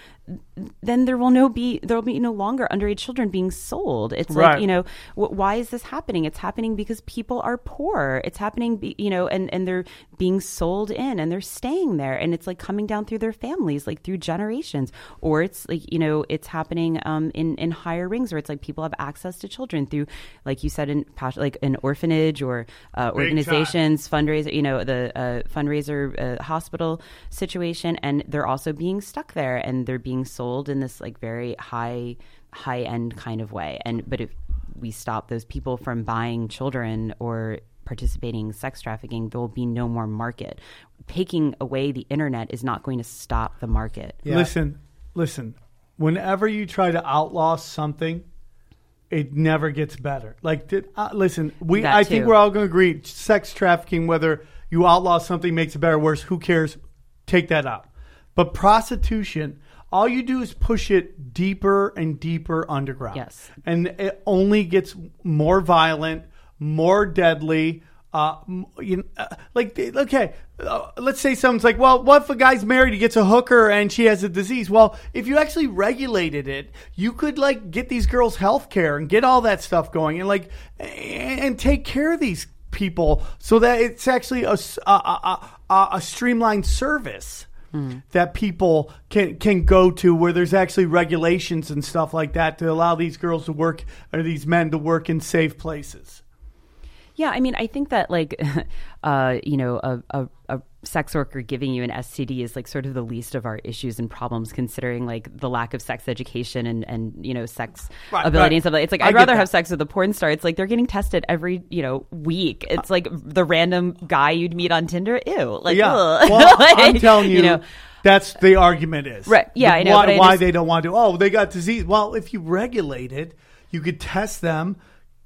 I: then there will no be there will be no longer underage children being sold. It's
B: Right.
I: like you know wh- why is this happening? It's happening because people are poor. It's happening be, you know and and they're being sold in and they're staying there and it's like coming down through their families like through generations or it's like you know it's happening um in in higher rings where it's like people have access to children through like you said in like an orphanage or uh, organizations fundraiser you know the uh, fundraiser uh, hospital situation and they're also being stuck there and they're being sold in this like very high high end kind of way. And but if we stop those people from buying children or participating in sex trafficking there will be no more market taking away the internet is not going to stop the market
B: Listen, listen. Whenever you try to outlaw something, it never gets better. Like, did, uh, listen, we.
I: That
B: I think we're all going to agree. Sex trafficking, whether you outlaw something, makes it better or worse. Who cares? Take that out. But prostitution, all you do is push it deeper and deeper underground.
I: Yes.
B: and it only gets more violent, more deadly. Uh, you know, uh, like okay, uh, let's say someone's like, well, what if a guy's married, he gets a hooker, and she has a disease? Well, if you actually regulated it, you could like get these girls health care and get all that stuff going, and like and, and take care of these people so that it's actually a a streamlined service that people can can go to where there's actually regulations and stuff like that to allow these girls to work or these men to work in safe places.
I: Yeah, I mean, I think that like, [laughs] uh, you know, a, a, a sex worker giving you an STD is like sort of the least of our issues and problems, considering like the lack of sex education and and you know sex
B: Right,
I: ability
B: right.
I: and stuff. like It's like
B: I
I: I'd rather
B: that.
I: have sex with a porn star. It's like they're getting tested every you know week. It's like the random guy you'd meet on Tinder. Ew, like
B: yeah, well, [laughs]
I: Like,
B: I'm telling you,
I: know.
B: that's the argument is
I: Right, yeah, I know,
B: Why,
I: I
B: why they don't want to? Oh, they got disease. Well, if you regulate it, you could test them,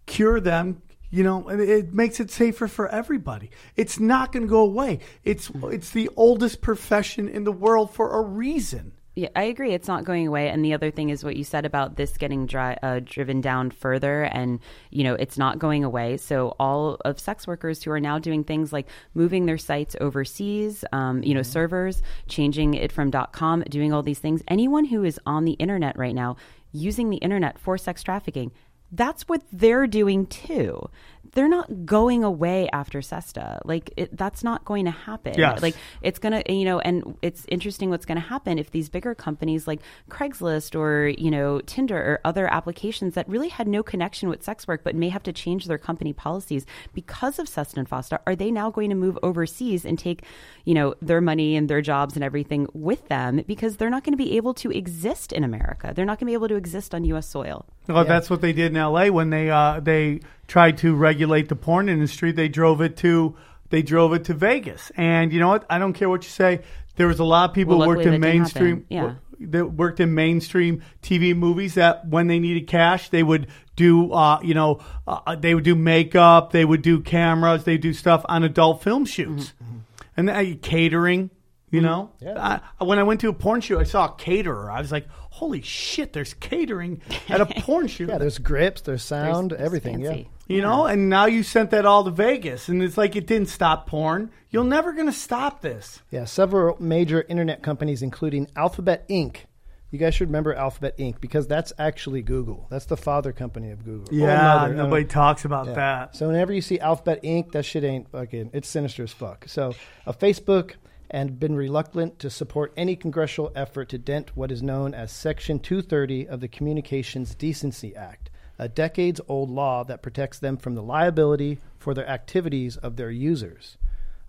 B: cure them. You know, it makes it safer for everybody. It's not going to go away. It's it's the oldest profession in the world for a reason.
I: Yeah, I agree. It's not going away. And the other thing is what you said about this getting dry, uh, driven down further, and you know it's not going away. So all of sex workers who are now doing things like moving their sites overseas, um, you know, servers, changing it from .com, doing all these things. Anyone who is on the internet right now using the internet for sex trafficking, that's what they're doing too. They're not going away after SESTA. Like it, that's not going to happen.
B: Yes.
I: Like it's gonna you know and it's interesting what's gonna happen if these bigger companies like craigslist or you know tinder or other applications that really had no connection with sex work but may have to change their company policies because of SESTA and fosta are they now going to move overseas and take you know their money and their jobs and everything with them because they're not going to be able to exist in america they're not going to be able to exist on us soil
B: Well, that's what they did in L.A. when they uh, they tried to regulate the porn industry. They drove it to they drove it to Vegas, and you know what? I don't care what you say. There was a lot of people
I: Well,
B: who worked in mainstream.
I: Yeah.
B: that worked in mainstream TV movies. That when they needed cash, they would do uh, you know uh, they would do makeup, they would do cameras, they do stuff on adult film shoots,
I: Mm-hmm.
B: and uh, catering. You mm-hmm. know, I, when I went to a porn shoot, I saw a caterer. I was like, "Holy shit! There's catering at a [laughs] porn shoot."
C: Yeah, there's grips, there's sound,
I: It's
C: everything. Yeah.
B: You know, and now you sent that all to Vegas, and it's like it didn't stop porn. You're mm-hmm. never going to stop this.
C: Yeah, several major internet companies, including Alphabet Inc. You guys should remember Alphabet Inc. because that's actually Google. That's the father company of Google. Or mother, uh,
B: nobody
C: know.
B: talks about
C: Yeah.
B: that.
C: So whenever you see Alphabet Inc., that shit ain't fucking. It's sinister as fuck. So a Facebook and been reluctant to support any congressional effort to dent what is known as Section 230 of the Communications Decency Act, a decades-old law that protects them from the liability for their activities of their users.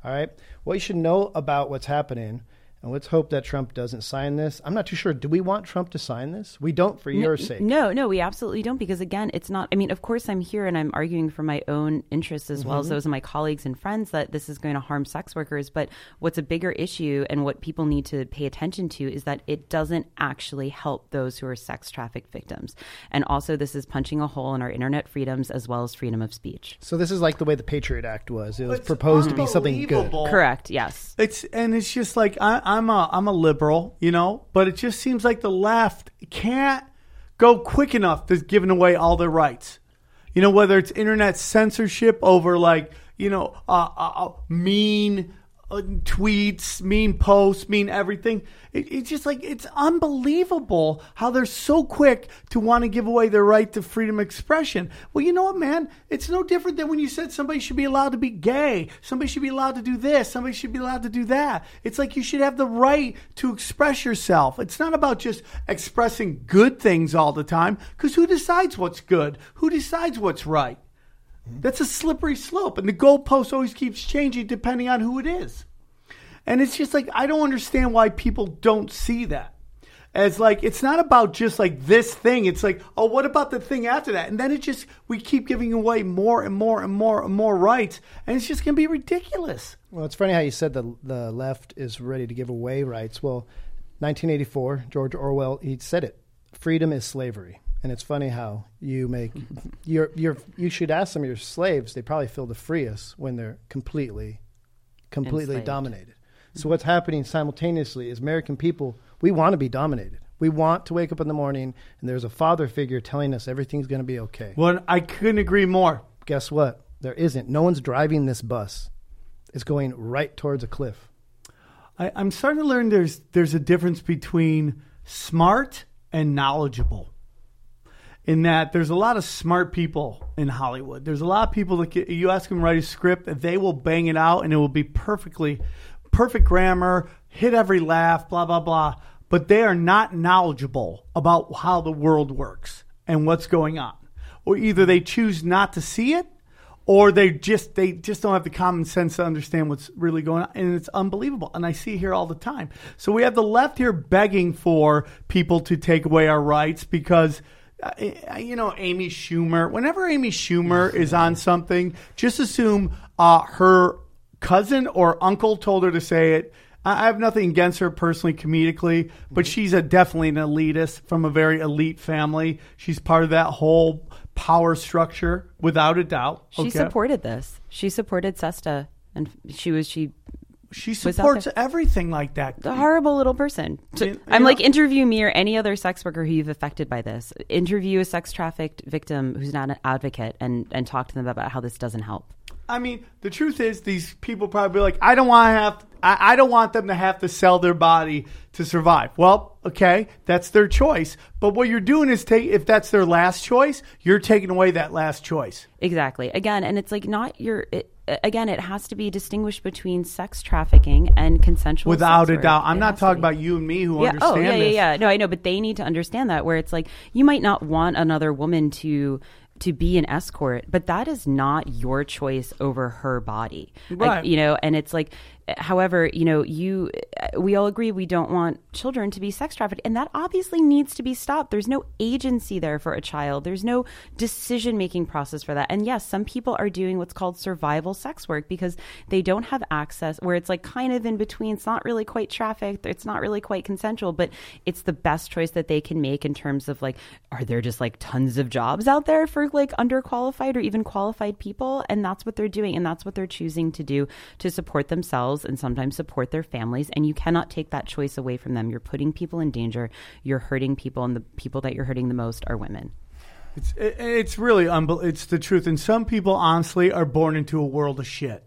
C: All right. What you should know about what's happening And let's hope that Trump doesn't sign this. I'm not too sure. Do we want Trump to sign this? We don't for your sake.
I: No, no, we absolutely don't because again, it's not I mean, of course I'm here and I'm arguing for my own interests as well as
C: Mm-hmm.
I: those of my colleagues and friends that this is going to harm sex workers, but what's a bigger issue and what people need to pay attention to is that it doesn't actually help those who are sex trafficked victims. And also this is punching a hole in our internet freedoms as well as freedom of speech.
C: So this is like the way the Patriot Act was. It was
B: It's
C: proposed to be something good.
I: Correct, yes.
B: It's and it's just like I, I'm a I'm a liberal, you know, but it just seems like the left can't go quick enough to giving away all their rights. You know, whether it's internet censorship over like you know uh, uh, uh, mean uh, tweets, mean posts, mean everything. It, it's just like it's unbelievable how they're so quick to want to give away their right to freedom of expression. Well, you know what, man? It's no different than when you said somebody should be allowed to be gay, somebody should be allowed to do this, somebody should be allowed to do that. It's like you should have the right to express yourself. It's not about just expressing good things all the time, because who decides what's good? Who decides what's right? That's a slippery slope, and the goalpost always keeps changing depending on who it is. And it's just like I don't understand why people don't see that. As like it's not about just like this thing. It's like, oh, what about the thing after that? And then it just we keep giving away more and more and more and more rights, and it's just gonna be ridiculous.
C: Well, it's funny how you said the the left is ready to give away rights. Well, 1984, George Orwell he said it. Freedom is slavery. And it's funny how you make [laughs] your your you should ask some of your slaves. They probably feel the freest when they're completely completely
I: Enslaved.
C: dominated. So mm-hmm. what's happening simultaneously is American people we want to be dominated. We want to wake up in the morning and there's a father figure telling us everything's going to be okay.
B: Well, I couldn't agree more.
C: Guess what? There isn't. No one's driving this bus. It's going right towards a cliff.
B: I, I'm starting to learn there's there's a difference between smart and knowledgeable. In that there's a lot of smart people in Hollywood. There's a lot of people that get, you ask them to write a script, they will bang it out, and it will be perfectly perfect grammar, hit every laugh, blah blah blah. But they are not knowledgeable about how the world works and what's going on, or either they choose not to see it, or they just they just don't have the common sense to understand what's really going on and it's unbelievable and i see here all the time so we have the left here begging for people to take away our rights because uh, you know amy schumer whenever amy schumer is on something just assume uh, her cousin or uncle told her to say it I have nothing against her personally, comedically, but she's a definitely an elitist from a very elite family. She's part of that whole power structure, without a doubt.
I: She
B: okay?
I: supported this. She supported Sesta and she was she
B: She supports everything like that.
I: The horrible little person.
B: You- you
I: I'm
B: know-
I: like, interview me or any other sex worker who you've affected by this. Interview a sex trafficked victim who's not an advocate and, and talk to them about how this doesn't help.
B: I mean, the truth is, these people probably be like, I don't want to have, I, I don't want them to have to sell their body to survive. Well, okay, that's their choice. But what you're doing is take, if that's their last choice, you're taking away that last choice.
I: Exactly. Again, and it's like not your. It, Uh, again, it has to be distinguished between sex trafficking and consensual.
B: Without a doubt. I'm not talking about you and me who
I: yeah.
B: understand
I: Oh, yeah, yeah, yeah. No, I know, but they need to understand that where it's like you might not want another woman to to be an escort, but that is not your choice over her body, Like,
B: Right.
I: you know. And it's like, however, you know, you we all agree we don't want children to be sex trafficked, and that obviously needs to be stopped. There's no agency there for a child. There's no decision making process for that. And yes, some people are doing what's called survival sex work because they don't have access, where it's like kind of in between. It's not really quite trafficked. It's not really quite consensual, but it's the best choice that they can make in terms of like, are there just like tons of jobs out there for like underqualified or even qualified people? And that's what they're doing. And that's what they're choosing to do to support themselves and sometimes support their families. And you cannot take that choice away from them. You're putting people in danger. You're hurting people. And the people that you're hurting the most are women.
B: It's, it, it's really unbel- It's the truth. And some people, honestly, are born into a world of shit.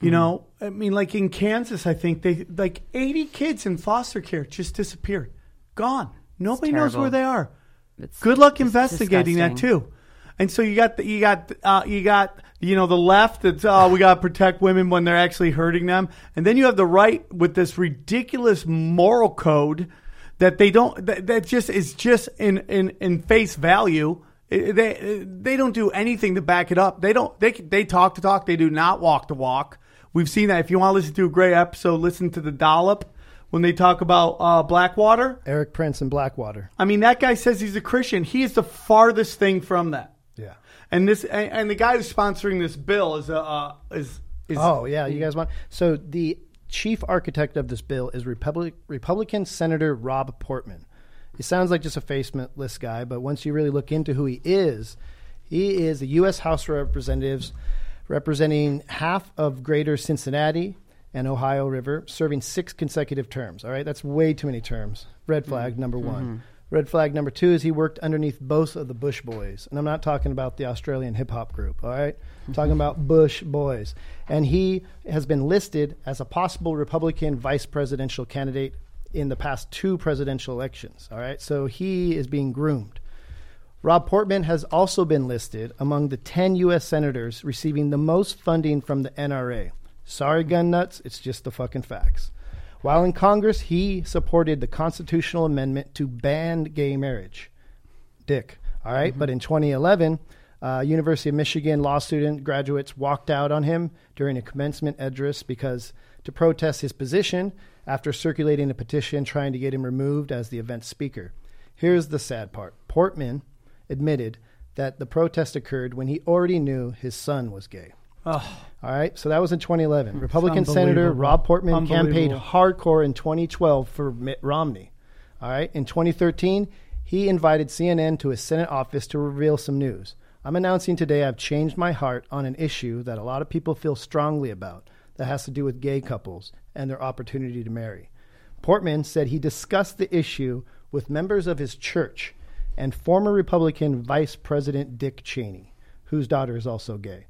B: You mm-hmm. know, I mean, like in Kansas, I think they like 80 kids in foster care just disappeared, gone. Nobody knows where they are.
I: It's
B: Good luck investigating that too. And so you got the, you got uh, you got you know the left that's oh we got to protect women when they're actually hurting them, and then you have the right with this ridiculous moral code that they don't that, that just is just in in in face value. They they don't do anything to back it up. They don't they they talk to talk. They do not walk to walk. We've seen that. If you want to listen to a great episode, listen to the dollop when they talk about uh, Blackwater.
C: Erik Prince and Blackwater.
B: I mean, that guy says he's a Christian. He is the farthest thing from that. And this and, and the guy who's sponsoring this bill is a uh, is is
C: Oh yeah, you guys want so the chief architect of this bill is Republic, Republican Senator Rob Portman. He sounds like just a faceless guy, but once you really look into who he is, he is the U.S. House of Representatives representing half of Greater Cincinnati and Ohio River, serving six consecutive terms. All right, that's way too many terms. Red flag mm-hmm. number one. Mm-hmm. Red flag number two is he worked underneath both of the Bush Boys, and I'm not talking about the Australian hip hop group. All right, I'm talking mm-hmm. about Bush Boys, and he has been listed as a possible Republican vice presidential candidate in the past two presidential elections. All right, so he is being groomed. Rob Portman has also been listed among the 10 U.S. senators receiving the most funding from the NRA. Sorry, gun nuts, it's just the fucking facts. While in Congress, he supported the constitutional amendment to ban gay marriage. Dick. All right? But in 2011, uh, University of Michigan law student graduates walked out on him during a commencement address because to protest his position after circulating a petition trying to get him removed as the event speaker. Here's the sad part Portman admitted that the protest occurred when he already knew his son was gay. All right, so that was in 2011. Republican Senator. Rob Portman campaigned hardcore in 2012 for Mitt Romney. All right, in 2013, he invited CNN to his Senate office to reveal some news. I'm announcing today I've changed my heart on an issue that a lot of people feel strongly about that has to do with gay couples and their opportunity to marry. Portman said he discussed the issue with members of his church and former Republican Vice President Dick Cheney, whose daughter is also gay.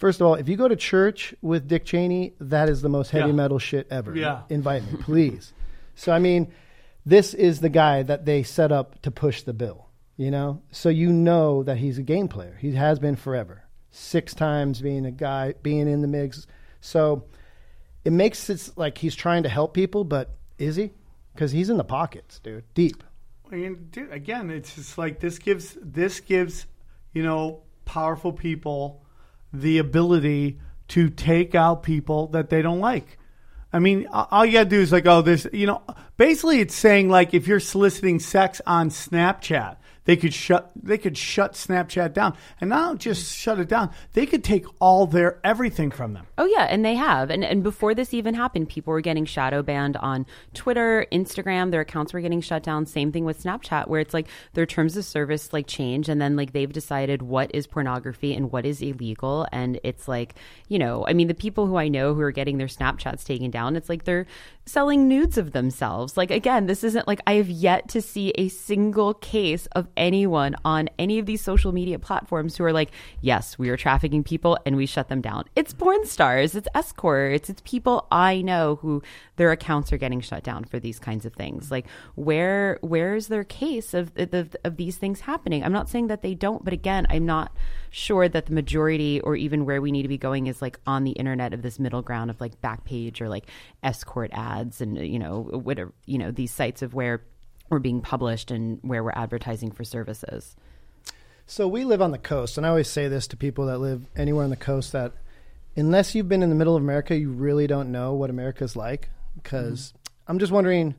C: First of all, if you go to church with Dick Cheney, that is the most heavy
B: Yeah.
C: metal shit ever.
B: Yeah.
C: Invite me, please. so, I mean, this is the guy that they set up to push the bill, you know? So you know that he's a game player. He has been forever. Six times being a guy, being in the mix. So it makes it like he's trying to help people, but is he? Because he's in the pockets, dude, deep.
B: I mean, dude, again, it's just like this gives this gives you know powerful people the ability to take out people that they don't like. I mean, all you gotta do is like, oh, this, you know, basically it's saying like if you're soliciting sex on Snapchat, they could shut they could shut Snapchat down, and not just shut it down, they could take all their everything from them.
I: Oh yeah, and they have. And and before this even happened, people were getting shadow banned on Twitter, Instagram, their accounts were getting shut down. Same thing with Snapchat where it's like their terms of service like change and then like they've decided what is pornography and what is illegal and it's like, you know, I mean the people who I know who are getting their Snapchats taken down, it's like they're selling nudes of themselves. Like again, this isn't like I have yet to see a single case of anyone on any of these social media platforms who are like, yes, we are trafficking people and we shut them down. It's porn stars, it's escorts, it's people I know who their accounts are getting shut down for these kinds of things. Like where where is their case of of, of these things happening? I'm not saying that they don't, but again, I'm not sure that the majority or even where we need to be going is like on the internet of this middle ground of like Backpage or like escort ads and you know whatever you know these sites of where we're being published and where we're advertising for services.
C: So we live on the coast, and I always say this to people that live anywhere on the coast that unless you've been in the middle of America, you really don't know what America's like. Because I'm just wondering,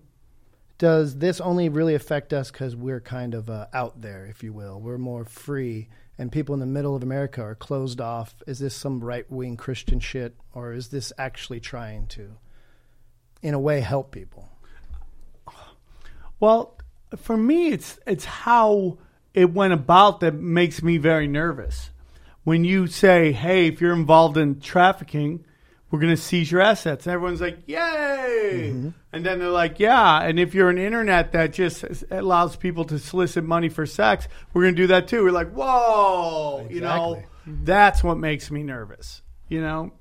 C: does this only really affect us because we're kind of uh, out there, if you will? We're more free, and people in the middle of America are closed off. Is this some right wing Christian shit, or is this actually trying to, in a way, help people?
B: Well, for me, it's it's how it went about that makes me very nervous. When you say, "Hey, if you're involved in trafficking, we're going to seize your assets," and everyone's like, "Yay!" Mm-hmm. And then they're like, "Yeah." And if you're an internet that just allows people to solicit money for sex, we're going to do that too. We're like, "Whoa!" You know,
C: Exactly. Mm-hmm.
B: that's what makes me nervous. You know,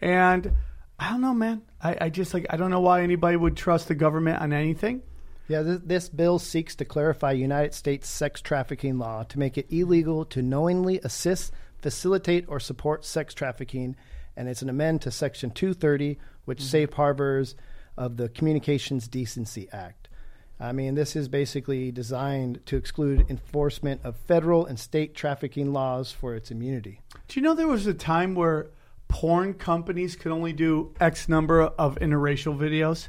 B: and I don't know, man. I, I just like I don't know why anybody would trust the government on anything.
C: Yeah, this, this bill seeks to clarify United States sex trafficking law to make it illegal to knowingly assist, facilitate, or support sex trafficking, and it's an amend to Section 230, which mm-hmm. safe harbors of the Communications Decency Act. I mean, this is basically designed to exclude enforcement of federal and state trafficking laws for its immunity.
B: Do you know there was a time where porn companies could only do X number of interracial videos?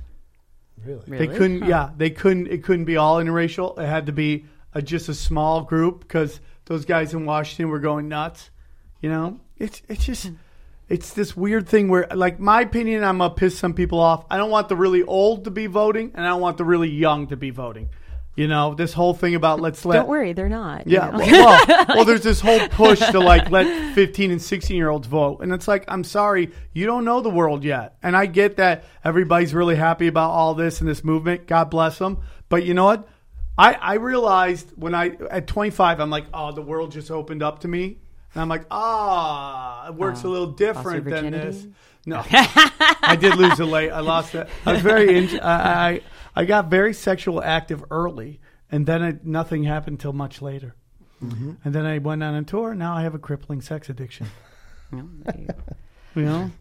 C: Really?
B: They couldn't. Yeah, they couldn't. It couldn't be all interracial. It had to be a, just a small group because those guys in Washington were going nuts. You know, it's it's just hmm. it's this weird thing where, like, my opinion, I'm gonna piss some people off. I don't want the really old to be voting, and I don't want the really young to be voting. You know, this whole thing about let's let
I: Don't worry, they're not. you
B: yeah.
I: know?
B: Well, well, [laughs] well, there's this whole push to like let 15 and 16 year olds vote. And it's like, I'm sorry, you don't know the world yet. And I get that everybody's really happy about all this and this movement. God bless them. But you know what? I, I realized when I, at 25, I'm like, oh, the world just opened up to me. And I'm like, ah, it works a little different than this. No, [laughs] I did lose a late. I lost it. I was very. In, I, I I got very sexual active early, and then it, nothing happened till much later. Mm-hmm. And then I went on a tour. Now I have a crippling sex addiction. [laughs] [laughs]
I: You
B: know,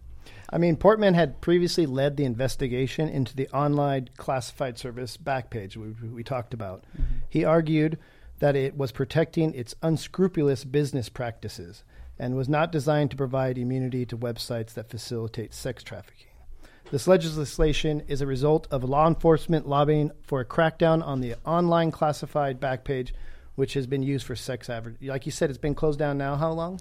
C: I mean, Portman had previously led the investigation into the online classified service Backpage we, we talked about. Mm-hmm. He argued that it was protecting its unscrupulous business practices and was not designed to provide immunity to websites that facilitate sex trafficking. This legislation is a result of law enforcement lobbying for a crackdown on the online classified Backpage, which has been used for sex advertising. Like you said, it's been closed down now. How long?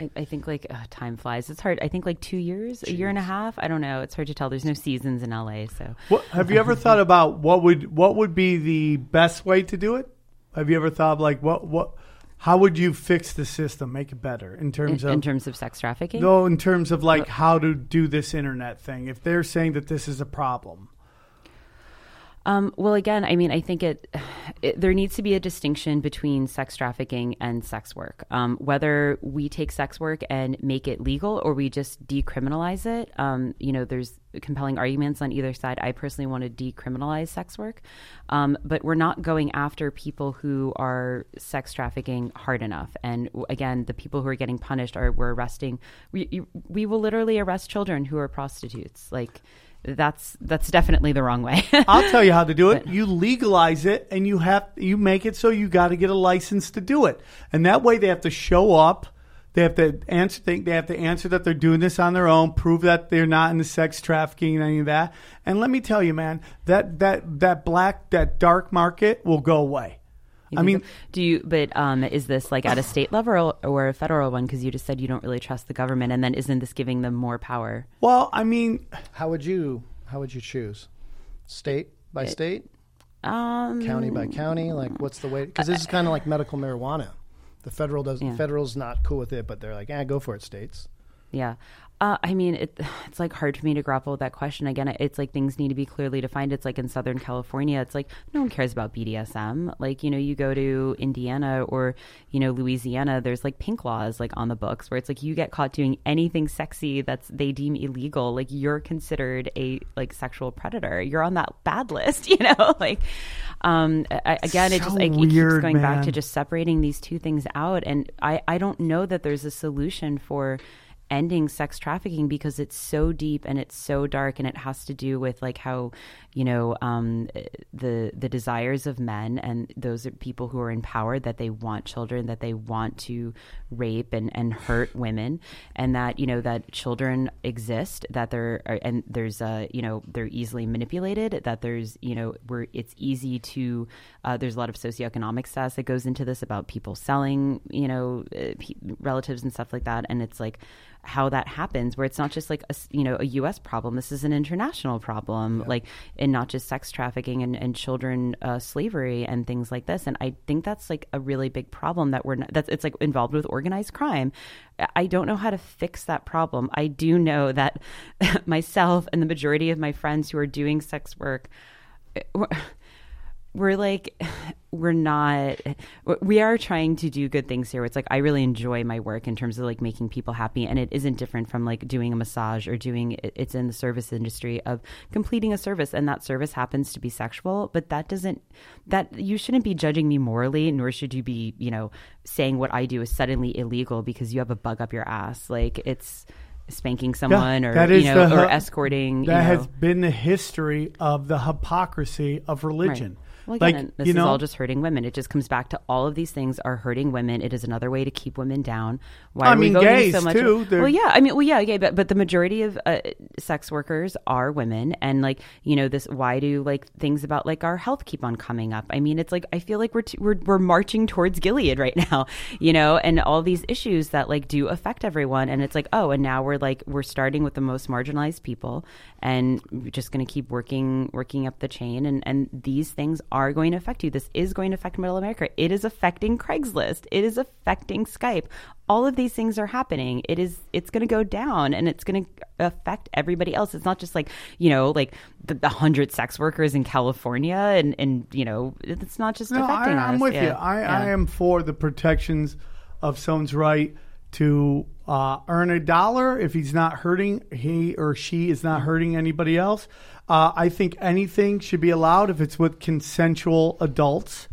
I: I, I think like uh, time flies. It's hard. I think like two years, a year and a half. I don't know. It's hard to tell. There's no seasons in LA, so
B: what, have you ever thought about what would what would be the best way to do it? Have you ever thought of like what what how would you fix the system, make it better in
I: in,
B: terms of
I: in terms of sex trafficking.
B: no, in terms of like how to do this internet thing? If they're saying that this is a problem,
I: Um, well, again, I mean, I think it, [sighs] it there needs to be a distinction between sex trafficking and sex work. Um, whether we take sex work and make it legal or we just decriminalize it, um, you know, there's compelling arguments on either side. I personally want to decriminalize sex work, um, but we're not going after people who are sex trafficking hard enough. And again, the people who are getting punished are we're arresting. We we will literally arrest children who are prostitutes. Like that's that's definitely the wrong way. [laughs]
B: I'll tell you how to do it. You legalize it, and you have you make it so you got to get a license to do it, and that way they have to show up. They have to answer. They they have to answer that they're doing this on their own. Prove that they're not in the sex trafficking and any of that. And let me tell you, man, that that that black that dark market will go away. I mean,
I: do you? But um, is this like at a state level or, or a federal one? Because you just said you don't really trust the government, and then isn't this giving them more power?
B: well, I mean,
C: How would you how would you choose? State by state,
I: Um,
C: county by county? Like, what's the way? Because this is kind of like medical marijuana. The federal doesn't.
I: Yeah.
C: Federal's not cool with it, but they're like, "Yeah, go for it, states."
I: Yeah. Uh, I mean, it, [sighs] it's like hard for me to grapple with that question. Again, it's like things need to be clearly defined. It's like in Southern California, it's like no one cares about BDSM. Like, you know, you go to Indiana or, you know, Louisiana, there's like pink laws like on the books where it's like you get caught doing anything sexy that's they deem illegal. Like you're considered a like sexual predator. You're on that bad list, [laughs] you know? like, um, I, again, it just like it keeps
B: weird,
I: going back to just separating these two things out. And I, I don't know that there's a solution for ending sex trafficking because it's so deep and it's so dark and it has to do with like how you know um, the the desires of men and those are people who are empowered that they want children that they want to rape and, and hurt women and that you know that children exist that they're and there's uh you know they're easily manipulated that there's you know where it's easy to uh, there's a lot of socioeconomic stats that goes into this about people selling you know uh, relatives and stuff like that. And it's like how that happens where it's not just like a you know a US problem. This is an international problem. Like and not just sex trafficking and, and children uh, slavery and things like this. And I think that's like a really big problem that we're not, that's it's like involved with organized crime. I don't know how to fix that problem. I do know that [laughs] myself and the majority of my friends who are doing sex work we're- we're like [sighs] we're not we are trying to do good things here it's like i really enjoy my work in terms of like making people happy and it isn't different from like doing a massage or doing it's in the service industry of completing a service and that service happens to be sexual but that doesn't that you shouldn't be judging me morally nor should you be you know saying what i do is suddenly illegal because you have a bug up your ass like it's spanking someone or
B: that
I: you know
B: the
I: or escorting
B: that
I: you know.
B: has been the history of the hypocrisy of religion.
I: Well,
B: like
I: this
B: you
I: is all just hurting women. It just comes back to all of these things are hurting women. It is another way to keep women down. Why
B: I
I: are we
B: mean,
I: voting
B: gays,
I: so much?
B: too.
I: Well, yeah, I mean, well, yeah, yeah, but but the majority of uh, sex workers are women, and like you know, this why do like things about like our health keep on coming up? I mean, it's like I feel like we're t- we're we're marching towards Gilead right [laughs] now, you know, and all these issues that like do affect everyone, and it's like oh, and now we're like we're starting with the most marginalized people, and we're just going to keep working working up the chain, and and these things are going to affect you. This is going to affect Middle America. It is affecting Craigslist. It is affecting Skype. All of these things are happening. It is it's going to go down, and it's going to affect everybody else. It's not just like you know like the, the hundred sex workers in California, and and you know it's not just
B: No, I,
I: affecting us.
B: I'm with
I: Yeah.
B: you. I, I am for the protections of someone's right to uh, earn a dollar if he's not hurting he or she is not hurting anybody else. Uh, I think anything should be allowed if it's with consensual adults.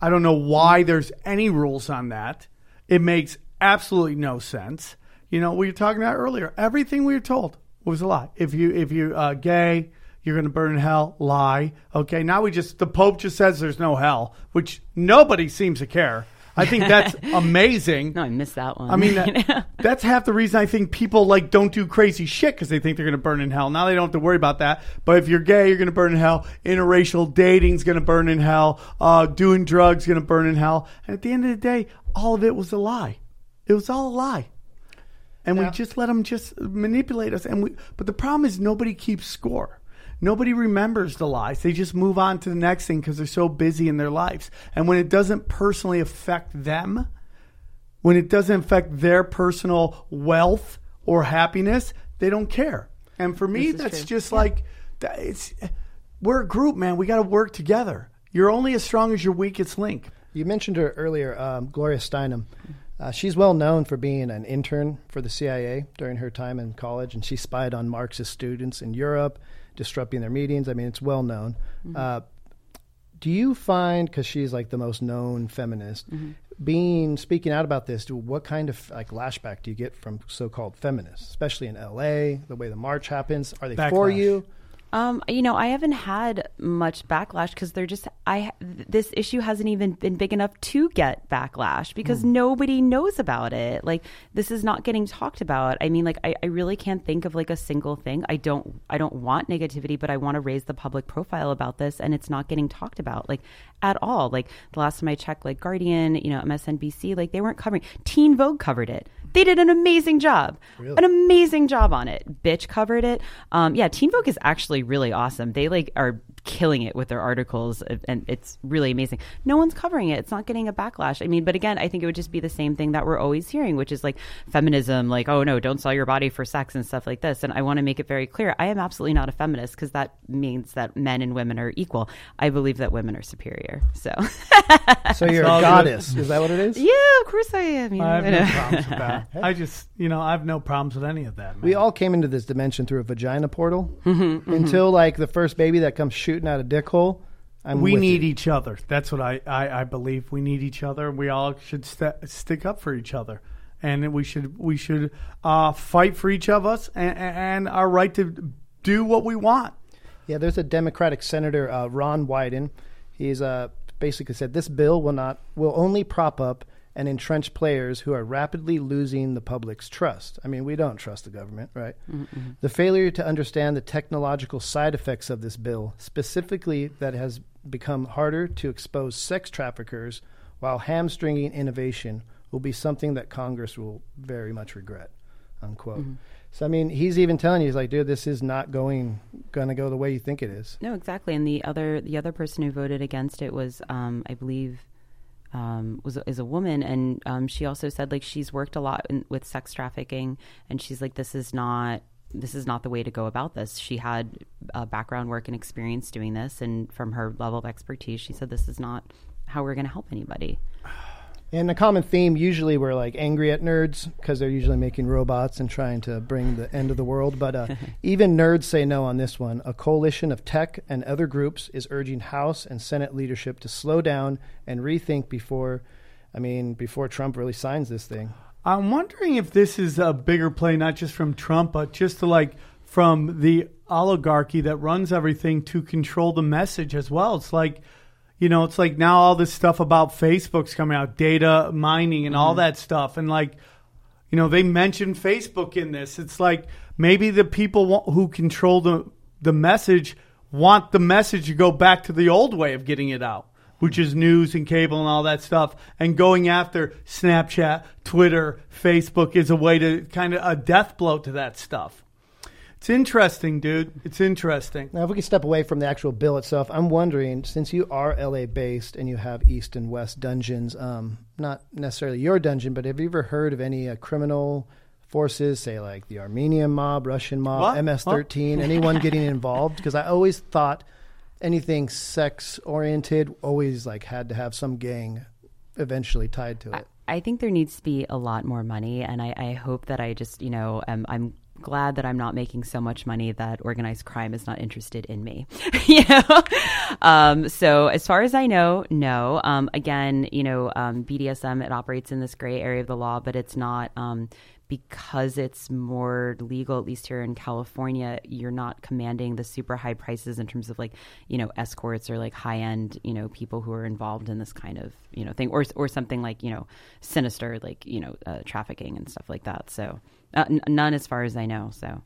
B: I don't know why there's any rules on that. It makes absolutely no sense. You know, we were talking about earlier. Everything we were told was a lie. If you if you uh, gay, you're going to burn in hell. Lie. Okay. Now we just the Pope just says there's no hell, which nobody seems to care. I think that's [laughs] amazing.
I: No, I missed that one.
B: I mean, that, [laughs] that's half the reason I think people like don't do crazy shit because they think they're going to burn in hell. Now they don't have to worry about that. But if you're gay, you're going to burn in hell. Interracial dating's going to burn in hell. Uh, doing drugs going to burn in hell. And at the end of the day, all of it was a lie. It was all a lie. And we just let them just manipulate us. And we, but the problem is nobody keeps score. Nobody remembers the lies. They just move on to the next thing because they're so busy in their lives. And when it doesn't personally affect them, when it doesn't affect their personal wealth or happiness, they don't care. And for me, that's
I: true.
B: just like it's we're a group, man. We got to work together. You're only as strong as your weakest link.
C: You mentioned her earlier, um, Gloria Steinem. Uh, she's well known for being an intern for the CIA during her time in college, and she spied on Marxist students in Europe, disrupting their meetings. I mean, it's well known. Uh, do you find, because she's like the most known feminist, being speaking out about this, do, what kind of like lashback do you get from so-called feminists, especially in LA, the way the march happens? Are they for you?
I: Um, you know, I haven't had much backlash because they're just I this issue hasn't even been big enough to get backlash because nobody knows about it. Like this is not getting talked about. I mean, like I, I really can't think of like a single thing. I don't I don't want negativity, but I want to raise the public profile about this, and it's not getting talked about like at all. Like the last time I checked, like Guardian, you know, MSNBC, like they weren't covering. Teen Vogue covered it. They did an amazing job, an amazing job on it. Bitch covered it. Um, yeah, Teen Vogue is actually really awesome. They like are killing it with their articles, uh, and it's really amazing. No one's covering it. It's not getting a backlash. I mean, but again, I think it would just be the same thing that we're always hearing, which is like feminism, like oh no, don't sell your body for sex and stuff like this. And I want to make it very clear, I am absolutely not a feminist because that means that men and women are equal. I believe that women are superior. So [laughs]
C: So you're a goddess. Is that what it is?
I: yeah, of course I am. you
B: I have
I: know.
B: no [laughs] problems with that. I just, you know, I have no problems with any of that. Man.
C: We all came into this dimension through a vagina portal
B: Mm-hmm,
C: until like the first baby that comes shooting out a dick hole. I'm
B: we need
C: you.
B: each other. That's what I, I, I believe. We need each other. We all should st- stick up for each other, and we should we should uh, fight for each of us and, and our right to do what we want.
C: Yeah, there's a Democratic Senator uh, Ron Wyden. He's uh, basically said this bill will not will only prop up and entrenched players who are rapidly losing the public's trust. I mean, we don't trust the government, right? The failure to understand the technological side effects of this bill, specifically that has become harder to expose sex traffickers while hamstringing innovation, will be something that Congress will very much regret. Unquote. So I mean, he's even telling you, he's like, dude, this is not going going to go the way you think it is.
I: No, exactly. And the other the other person who voted against it was, um, I believe, um, was is a woman, and um, she also said like she's worked a lot in, with sex trafficking, and she's like, this is not this is not the way to go about this. She had uh, background work and experience doing this, and from her level of expertise, she said this is not how we're going to help anybody.
C: And the common theme usually we're like angry at nerds because they're usually making robots and trying to bring the end of the world. But uh, [laughs] even nerds say no on this one. A coalition of tech and other groups is urging House and Senate leadership to slow down and rethink before, I mean, before Trump really signs this thing.
B: I'm wondering if this is a bigger play, not just from Trump, but just to like from the oligarchy that runs everything to control the message as well. It's like, you know, it's like now all this stuff about Facebook's coming out, data mining and all mm-hmm. that stuff, and like, you know, they mentioned Facebook in this. It's like maybe the people who control the the message want the message to go back to the old way of getting it out, which is news and cable and all that stuff. And going after Snapchat, Twitter, Facebook is a way to kind of a death blow to that stuff. It's interesting, dude. It's interesting.
C: Now, if we can step away from the actual bill itself, I'm wondering since you are LA based and you have East and West dungeons, um, not necessarily your dungeon, but have you ever heard of any uh, criminal forces, say like the Armenian mob, Russian mob,
B: What?
C: MS-13, anyone [laughs] getting involved? Because I always thought anything sex oriented always like had to have some gang eventually tied to it.
I: I think there needs to be a lot more money, and I, I hope that I just, you know, am, I'm glad that I'm not making so much money that organized crime is not interested in me. [laughs] you know, um, so as far as I know, no. Um, again, you know, um, BDSM it operates in this gray area of the law, but it's not. Um, because it's more legal, at least here in California, you're not commanding the super high prices in terms of like, you know, escorts or like high end, you know, people who are involved in this kind of, you know, thing or, or something like, you know, sinister, like, you know, uh, trafficking and stuff like that. So uh, n- none as far as I know. So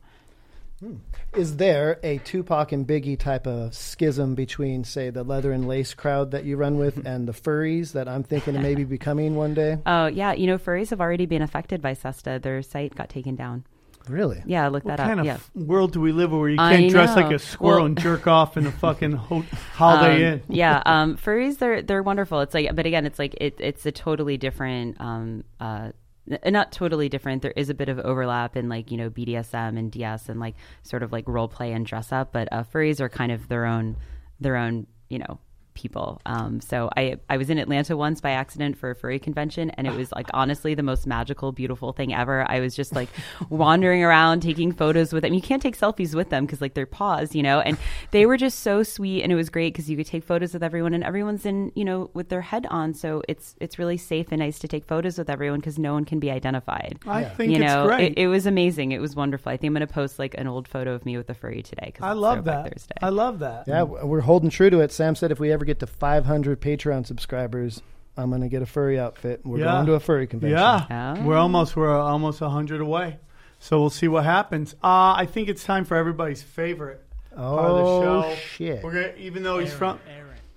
C: Is there a Tupac and Biggie type of schism between, say, the leather and lace crowd that you run with [laughs] and the furries that I'm thinking of maybe [laughs] becoming one day?
I: Oh yeah, you know, furries have already been affected by SESTA. Their site got taken down.
C: Really?
I: Yeah, look
B: What
I: that up.
B: What kind of
I: yeah.
B: f- world do we live in where you can't dress like a squirrel
I: Well-
B: and jerk off in a fucking [laughs] ho- Holiday
I: Um,
B: Inn?
I: yeah, um, furries they're they're wonderful. It's like, but again, it's like it, it's a totally different. Um, uh, n- not totally different. There is a bit of overlap in like you know BDSM and DS and like sort of like role play and dress up, but uh, furries are kind of their own their own you know people. Um, so I I was in Atlanta once by accident for a furry convention, and it was like honestly the most magical, beautiful thing ever. I was just like [laughs] wandering around taking photos with them. You can't take selfies with them because like they're paws, you know, and they were just so sweet, and it was great because you could take photos with everyone, and everyone's in you know with their head on, so it's it's really safe and nice to take photos with everyone because no one can be identified.
B: I think
I: you
B: it's
I: know,
B: great.
I: It, it was amazing. It was wonderful. I think I'm going to post like an old photo of me with a furry today. Cause
B: I love that.
I: Thursday.
B: I love that.
C: Yeah, we're holding true to it. Sam said if we ever get to 500 Patreon subscribers, I'm going to get a furry outfit. We're
B: Yeah.
C: going to a furry convention.
B: Yeah,
I: Oh.
B: we're almost we're almost hundred away. So we'll see what happens. Uh, I think it's time for everybody's favorite part of the
C: Oh,
B: show.
C: shit.
B: We're gonna, even though he's from.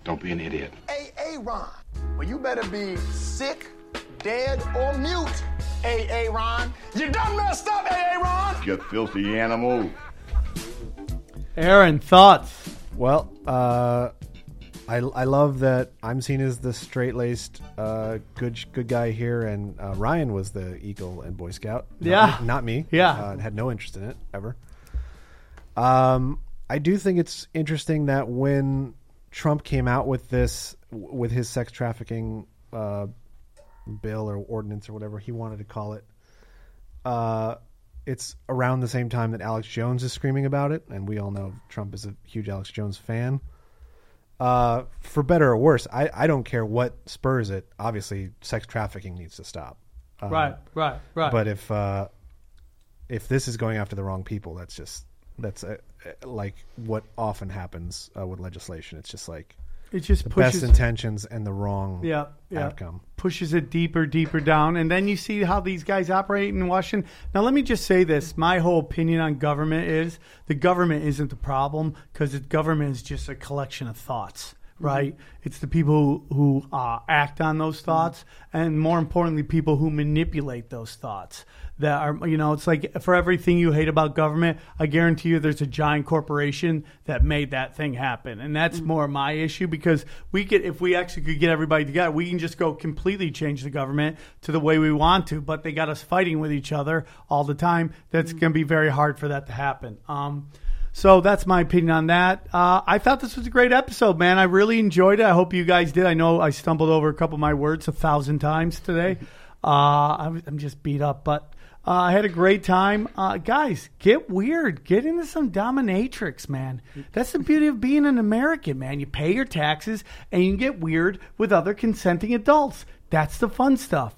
H: Don't be an idiot.
A: Hey, Aaron. Well, you better be sick, dead, or mute. Hey, Aaron. You done messed up, hey, Aaron.
H: You filthy animal.
B: Aaron, thoughts?
J: Well, uh, I, I love that I'm seen as the straight laced uh, good good guy here, and uh, Ryan was the Eagle and Boy Scout. Not
B: Yeah.
J: me- not me.
B: Yeah.
J: uh, had no interest in it ever. Um, I do think it's interesting that when Trump came out with this, with his sex trafficking uh, bill or ordinance or whatever he wanted to call it, uh, it's around the same time that Alex Jones is screaming about it, and we all know Trump is a huge Alex Jones fan. Uh, for better or worse, I, I don't care what spurs it. Obviously, sex trafficking needs to stop. Um,
B: right, right, right.
J: But if uh, if this is going after the wrong people, that's just that's uh, uh, like what often happens uh, with legislation. It's just like
B: it just
J: the
B: pushes.
J: best intentions and the wrong
B: yeah, yeah.
J: outcome.
B: pushes it deeper, deeper down, and then you see how these guys operate in Washington. Now, let me just say this: my whole opinion on government is the government isn't the problem because the government is just a collection of thoughts, right? It's the people who, who uh, act on those thoughts, and more importantly, people who manipulate those thoughts. That are, you know, it's like for everything you hate about government, I guarantee you there's a giant corporation that made that thing happen. And that's more my issue because we could, if we actually could get everybody together, we can just go completely change the government to the way we want to. But they got us fighting with each other all the time. That's going to be very hard for that to happen. Um, so that's my opinion on that. Uh, I thought this was a great episode, man. I really enjoyed it. I hope you guys did. I know I stumbled over a couple of my words a thousand times today. [laughs] Uh, I'm, I'm just beat up, but uh, I had a great time. Uh, guys, get weird. Get into some dominatrix, man. That's the beauty of being an American, man. You pay your taxes and you can get weird with other consenting adults. That's the fun stuff.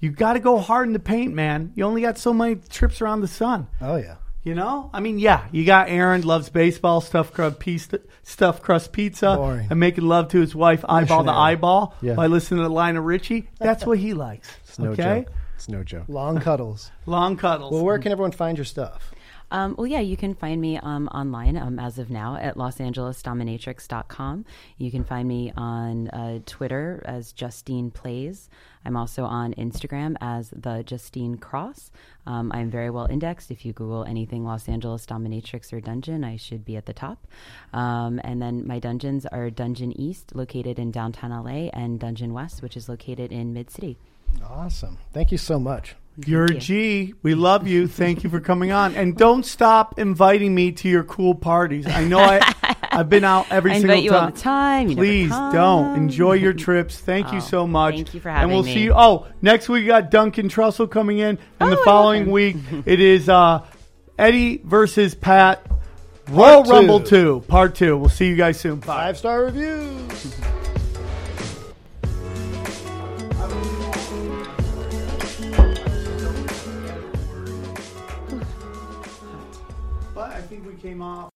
B: You got to go hard in the paint, man. You only got so many trips around the sun.
C: Oh, yeah.
B: You know, I mean, yeah, you got Aaron loves baseball, stuffed crust pizza, stuffed crust pizza,
C: Boring.
B: and making love to his wife eyeball to eyeball
J: Yeah.
B: by listening to Lionel Richie. That's what he likes.
J: It's no
B: okay,
J: joke. It's no joke.
C: Long cuddles. [laughs]
B: long cuddles.
C: Well, where can everyone find your stuff?
I: Um, well, yeah, you can find me um, online um, as of now at losangelesdominatrix.com. You can find me on uh, Twitter as Justine Plays. I'm also on Instagram as the Justine Cross. Um, I'm very well indexed. If you Google anything Los Angeles Dominatrix or Dungeon, I should be at the top. Um, and then my dungeons are Dungeon East, located in downtown LA, and Dungeon West, which is located in Mid City.
C: Awesome. Thank you so much.
B: You're
I: you.
B: G. We love you. Thank you for coming on, and don't stop inviting me to your cool parties. I know I, [laughs] I've been out every
I: I
B: single
I: invite you
B: time.
I: all the time. You
B: Please don't enjoy your trips. Thank you
I: Oh,
B: so much.
I: thank you for having me.
B: And we'll
I: me.
B: see you. Oh, next week we got Duncan Trussell coming in, and
I: Oh,
B: the following week [laughs] it is uh, Eddie versus Pat. Royal
C: Part.
B: Rumble two, part two. We'll see you guys soon. Bye.
C: Five star reviews. [laughs]
B: But I think we came off.